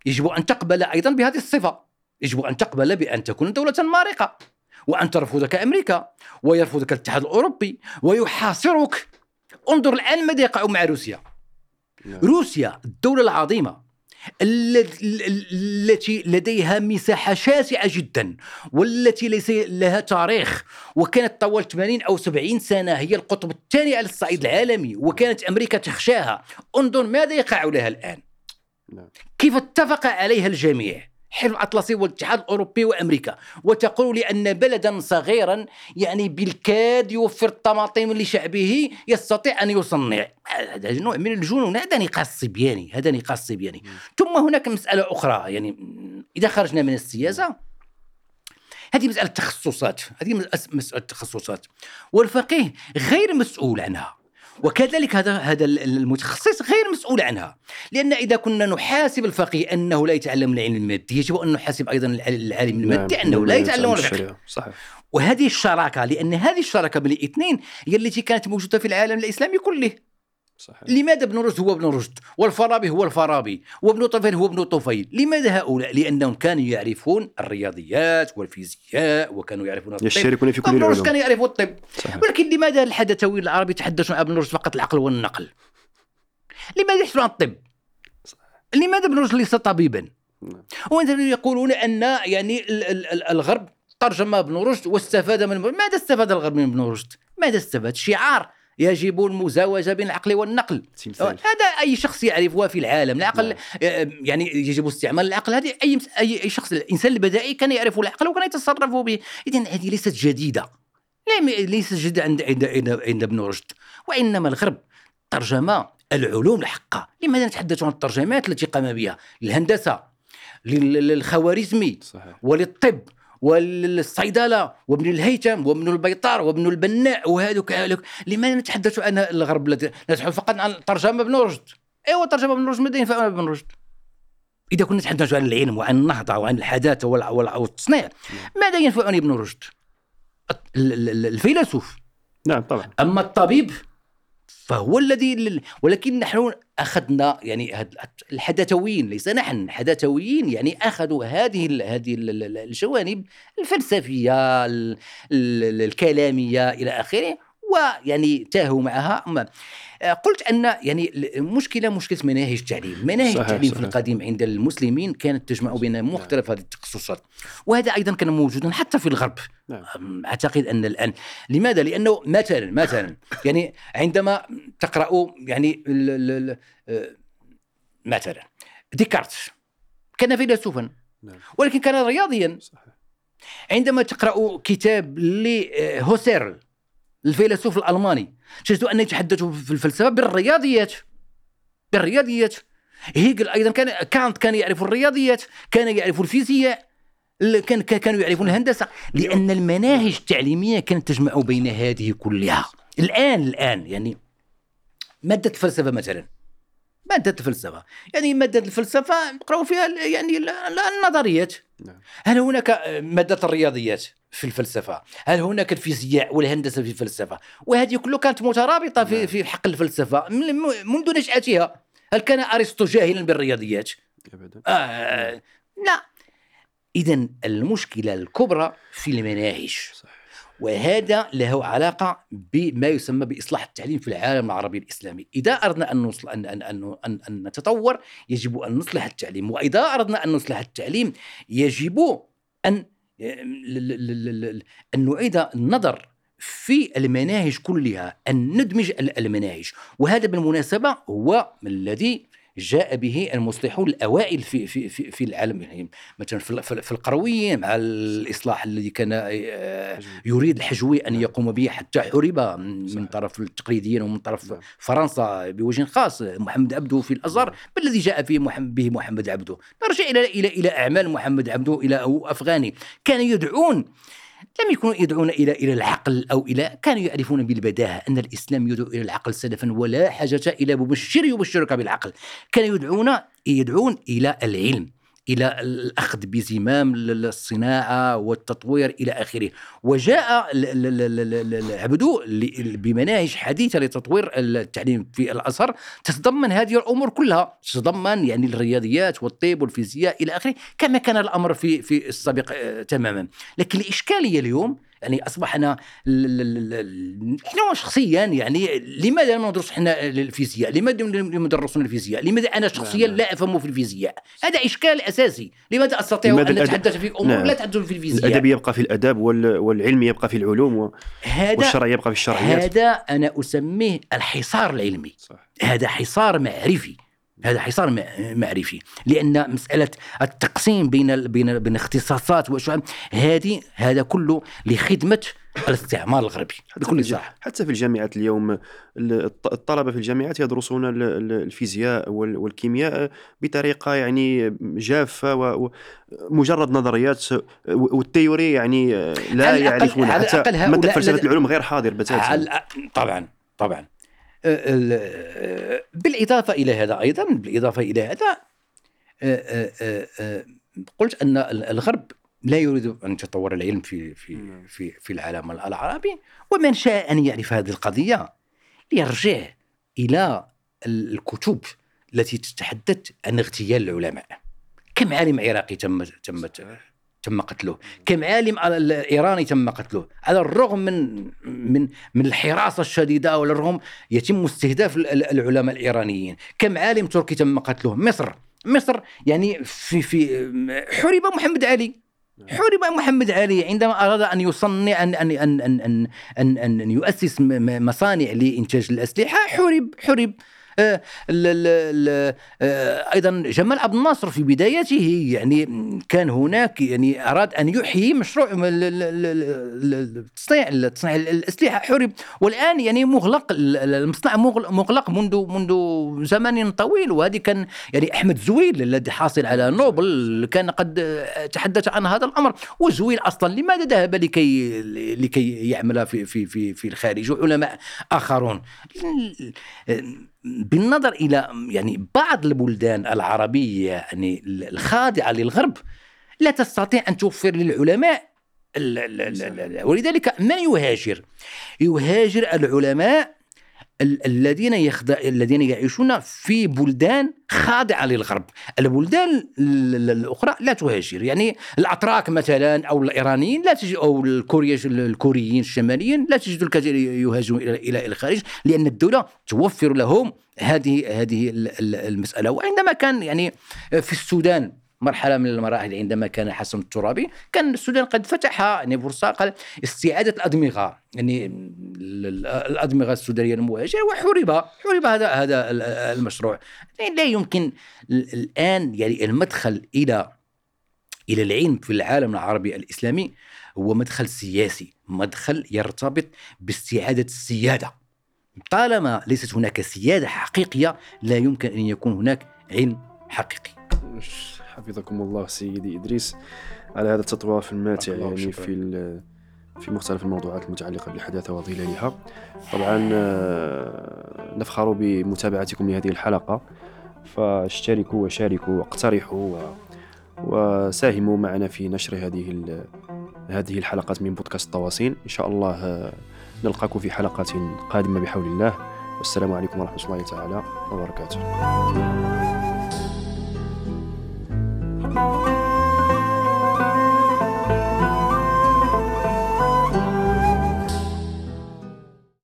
يجب أن تقبل أيضا بهذه الصفة. يجب أن تقبل بأن تكون دولة مارقة وأن ترفضك أمريكا ويرفضك الاتحاد الأوروبي ويحاصرك. انظر الآن ماذا يقع مع روسيا. نعم. روسيا الدولة العظيمة. التي لديها مساحة شاسعة جدا والتي ليس لها تاريخ وكانت طوال 80 أو 70 سنة هي القطب الثاني على الصعيد العالمي وكانت أمريكا تخشاها. انظر ماذا يقع لها الآن. نعم. كيف اتفق عليها الجميع؟ حلف الأطلسي والاتحاد الأوروبي وأمريكا. وتقول لأن بلدا صغيرا يعني بالكاد يوفر الطماطم لشعبه يستطيع أن يصنع. هذا نوع من الجنون هذا نقاش صبياني هذا نقاش صبياني. ثم هناك مسألة أخرى يعني إذا خرجنا من السياسة هذه مسألة تخصصات هذه مسألة تخصصات. والفقيه غير مسؤول عنها. وكذلك هذا هذا المتخصص غير مسؤول عنها. لأن إذا كنا نحاسب الفقيه أنه لا يتعلم العلم المادي يجب أن نحاسب أيضا العالم المادي نعم. أنه لا يتعلم الفقه. صحيح وهذه الشراكة لأن هذه الشراكة بين الاثنين هي التي كانت موجودة في العالم الإسلامي كله. صحيح. لماذا ابن رشد هو ابن رشد؟ والفارابي هو الفارابي وابن طفيل هو ابن طفيل. لماذا هؤلاء؟ لأنهم كانوا يعرفون الرياضيات والفيزياء وكانوا يعرفون الطب. يشتركون في كل ابن رشد كان يعرف الطب. صحيح. ولكن لماذا الحدثوي العربي يتحدثون عن ابن رشد فقط العقل والنقل؟ لماذا يحدثون عن الطب؟ لماذا ابن رشد ليس طبيبا؟ نعم. يقولون أن يعني الغرب ترجم ابن رشد واستفاد من ماذا استفاد الغرب من ابن رشد؟ ماذا استفاد؟ شعار. يجب المزاوجة بين العقل والنقل. تمثال. هذا أي شخص يعرفها في العالم. العقل نعم. آه، يعني يجب استعمال العقل. هذه أي أي شخص الإنسان البدائي كان يعرف العقل وكان يتصرف به. اذا هذه ليست جديدة. ليست جديدة عند عند عند, عند ابن رشد. وإنما الغرب ترجم العلوم الحقة. لماذا نتحدث عن الترجمات التي قام بها؟ للهندسة للخوارزمي صحيح. وللطب. والصيدلة وابن الهيثم وابن البيطار وابن البناء وهذوك لماذا نتحدث عن الغرب الذي نتحدث فقط عن ترجمة ابن رشد؟ ايوا ترجمة ابن رشد ماذا ينفعنا ابن رشد. إذا كنا نتحدث عن العلم وعن النهضة وعن الحداثة والتصنيع ماذا ينفعني ابن رشد؟ الفيلسوف. نعم طبعا. أما الطبيب فهو الذي ولكن نحن أخذنا يعني الحدثويين ليس نحن الحدثويين يعني أخذوا هذه هذه الجوانب الفلسفية الكلامية إلى آخره ويعني تاهوا معها. قلت أن يعني المشكلة مشكلة مناهج التعليم، مناهج التعليم صحيح. في القديم عند المسلمين كانت تجمع بين مختلف هذه التخصصات، وهذا أيضا كان موجودا حتى في الغرب. نعم. أعتقد أن الآن لماذا؟ لأنه مثلا مثلا يعني عندما تقرأ يعني مثلا ديكارت كان فيلسوفا نعم. ولكن كان رياضيا صحيح. عندما تقرأ كتاب لهوسيرل الفيلسوف الألماني. تجد ان يتحدث في الفلسفة بالرياضيات. بالرياضيات. هيجل أيضا كان كانت كان يعرف الرياضيات كان يعرف الفيزياء كان كانوا يعرفون الهندسة. لأن المناهج التعليمية كانت تجمع بين هذه كلها. الان الآن يعني مادة الفلسفة مثلا. مادة الفلسفة. يعني مادة الفلسفة نقراو فيها يعني النظريات. نعم. هل هناك مادة الرياضيات في الفلسفة؟ هل هناك الفيزياء والهندسة في الفلسفة؟ وهذه كلها كانت مترابطة في, نعم. في حق الفلسفة منذ نشأتها. هل كان أرسطو جاهلا بالرياضيات؟ أبدا. آه لا. إذا المشكلة الكبرى في المناهج. صح. وهذا له علاقة بما يسمى بإصلاح التعليم في العالم العربي الإسلامي. إذا أردنا أن, نصل أن, أن, أن, أن, أن نتطور يجب أن نصلح التعليم. وإذا أردنا أن نصلح التعليم يجب أن أن نعيد النظر في المناهج كلها أن ندمج المناهج. وهذا بالمناسبة هو الذي جاء به المصلحون الأوائل في في في, في العالم يعني مثلا في القرويين مع الإصلاح الذي كان آه، يريد الحجوي أن نعم. يقوم به حتى حرب من طرف التقليديين ومن طرف نعم. فرنسا بوجه خاص محمد عبده في الأزهر نعم. ما الذي جاء فيه محمد به محمد عبده نرجع إلى إلى إلى أعمال محمد عبده إلى أفغاني كان يدعون لم يكونوا يدعون إلى إلى العقل أو إلى كانوا يعرفون بالبداهة أن الإسلام يدعو إلى العقل سلفا ولا حاجة إلى مبشر يبشرك بالعقل. كانوا يدعون يدعون إلى العلم. إلى الأخذ بزمام الصناعة والتطوير إلى آخره. وجاء عبدو بمناهج حديثة لتطوير التعليم في الازهر تتضمن هذه الأمور كلها. تتضمن يعني الرياضيات والطب والفيزياء إلى آخره كما كان الأمر في في السابق آه، تماما. لكن الإشكالية اليوم يعني اصبحنا إحنا شخصيا يعني لماذا لا ندرس إحنا الفيزياء؟ لماذا لم يدرسون الفيزياء؟ لماذا أنا شخصيا. لا أفهم في الفيزياء؟ هذا إشكال أساسي، لماذا أستطيع لماذا أن أتحدث في أمور نعم. لا تحدث في الفيزياء؟ الأدب يبقى في الأدب والعلم يبقى في العلوم هذا والشرع يبقى في الشرعيات هذا أنا أسميه الحصار العلمي صح. هذا حصار معرفي هذا حصار معرفي. لأن مسألة التقسيم بين بين بين اختصاصات وشو هذه هذا كله لخدمة الاستعمار الغربي. بكل صراحة. حتى في الجامعات اليوم الطلبة في الجامعات يدرسون الفيزياء والكيمياء بطريقة يعني جافة ومجرد نظريات والتيوري يعني لا يعرفون حتى مادة فلسفة العلوم غير حاضر بتاتا. طبعا طبعا. بالإضافة إلى هذا أيضا بالإضافة إلى هذا قلت أن الغرب لا يريد أن يتطور العلم في في. في في العالم العربي ومن شاء أن يعرف هذه القضية يرجع إلى الكتب التي تتحدث عن اغتيال العلماء كم عالم عراقي تم تم تم قتله. كم عالم الايراني تم قتله. على الرغم من من من الحراسة الشديدة وعلى الرغم يتم استهداف العلماء الإيرانيين. كم عالم تركي تم قتله؟ مصر. مصر يعني في في حرب محمد علي. حرب محمد علي عندما أراد أن يصنع ان ان ان ان ان, أن, أن يؤسس مصانع لإنتاج الأسلحة حرب حرب. أيضا جمال عبد الناصر في بدايته يعني كان هناك يعني أراد أن يحيي مشروع تصنيع تصنيع الاسلحه حرب. والآن يعني مغلق المصنع مغلق منذ منذ زمن طويل. وهذه كان يعني أحمد زويل الذي حاصل على نوبل كان قد تحدث عن هذا الأمر. وزويل أصلا لماذا ذهب لكي لكي يعمل في في في في الخارج؟ وعلماء آخرون. بالنظر إلى يعني بعض البلدان العربية يعني الخاضعة للغرب لا تستطيع أن توفر للعلماء ولذلك من يهاجر؟ يهاجر العلماء ال- الذين يخضع الذين يعيشون في بلدان خاضعه للغرب، البلدان ال- ال- الأخرى لا تهاجر، يعني الأتراك مثلا أو الإيرانيين لا تجد أو الكوريا الكوريين الشماليين لا تجد الكثير يهاجرون إلى إلى الخارج لأن الدولة توفر لهم هذه هذه ال- ال- المسألة، وعندما كان يعني في السودان مرحلة من المراحل عندما كان حسن الترابي. كان السودان قد فتح يعني فرصه قال استعادة الأدمغة. يعني ال- ال- الأدمغة السودانية المهاجره وحرب حرب هذا هذا ال- المشروع. يعني لا يمكن ال- الآن يعني المدخل إلى إلى العلم في العالم العربي الإسلامي هو مدخل سياسي مدخل يرتبط باستعادة السيادة. طالما ليست هناك سيادة حقيقية لا يمكن أن يكون هناك علم حقيقي. حفظكم الله سيدي إدريس. على هذا التطواف الماتع يعني. في في مختلف الموضوعات المتعلقة بالحداثة وظلالها. طبعا آه، نفخر بمتابعتكم لهذه الحلقة. فاشتركوا وشاركوا واقترحوا و- وساهموا معنا في نشر هذه ال- هذه الحلقات من بودكاست طواسين. إن شاء الله آه، نلقاكم في حلقات قادمة بحول الله. والسلام عليكم ورحمة الله تعالى وبركاته. Bye.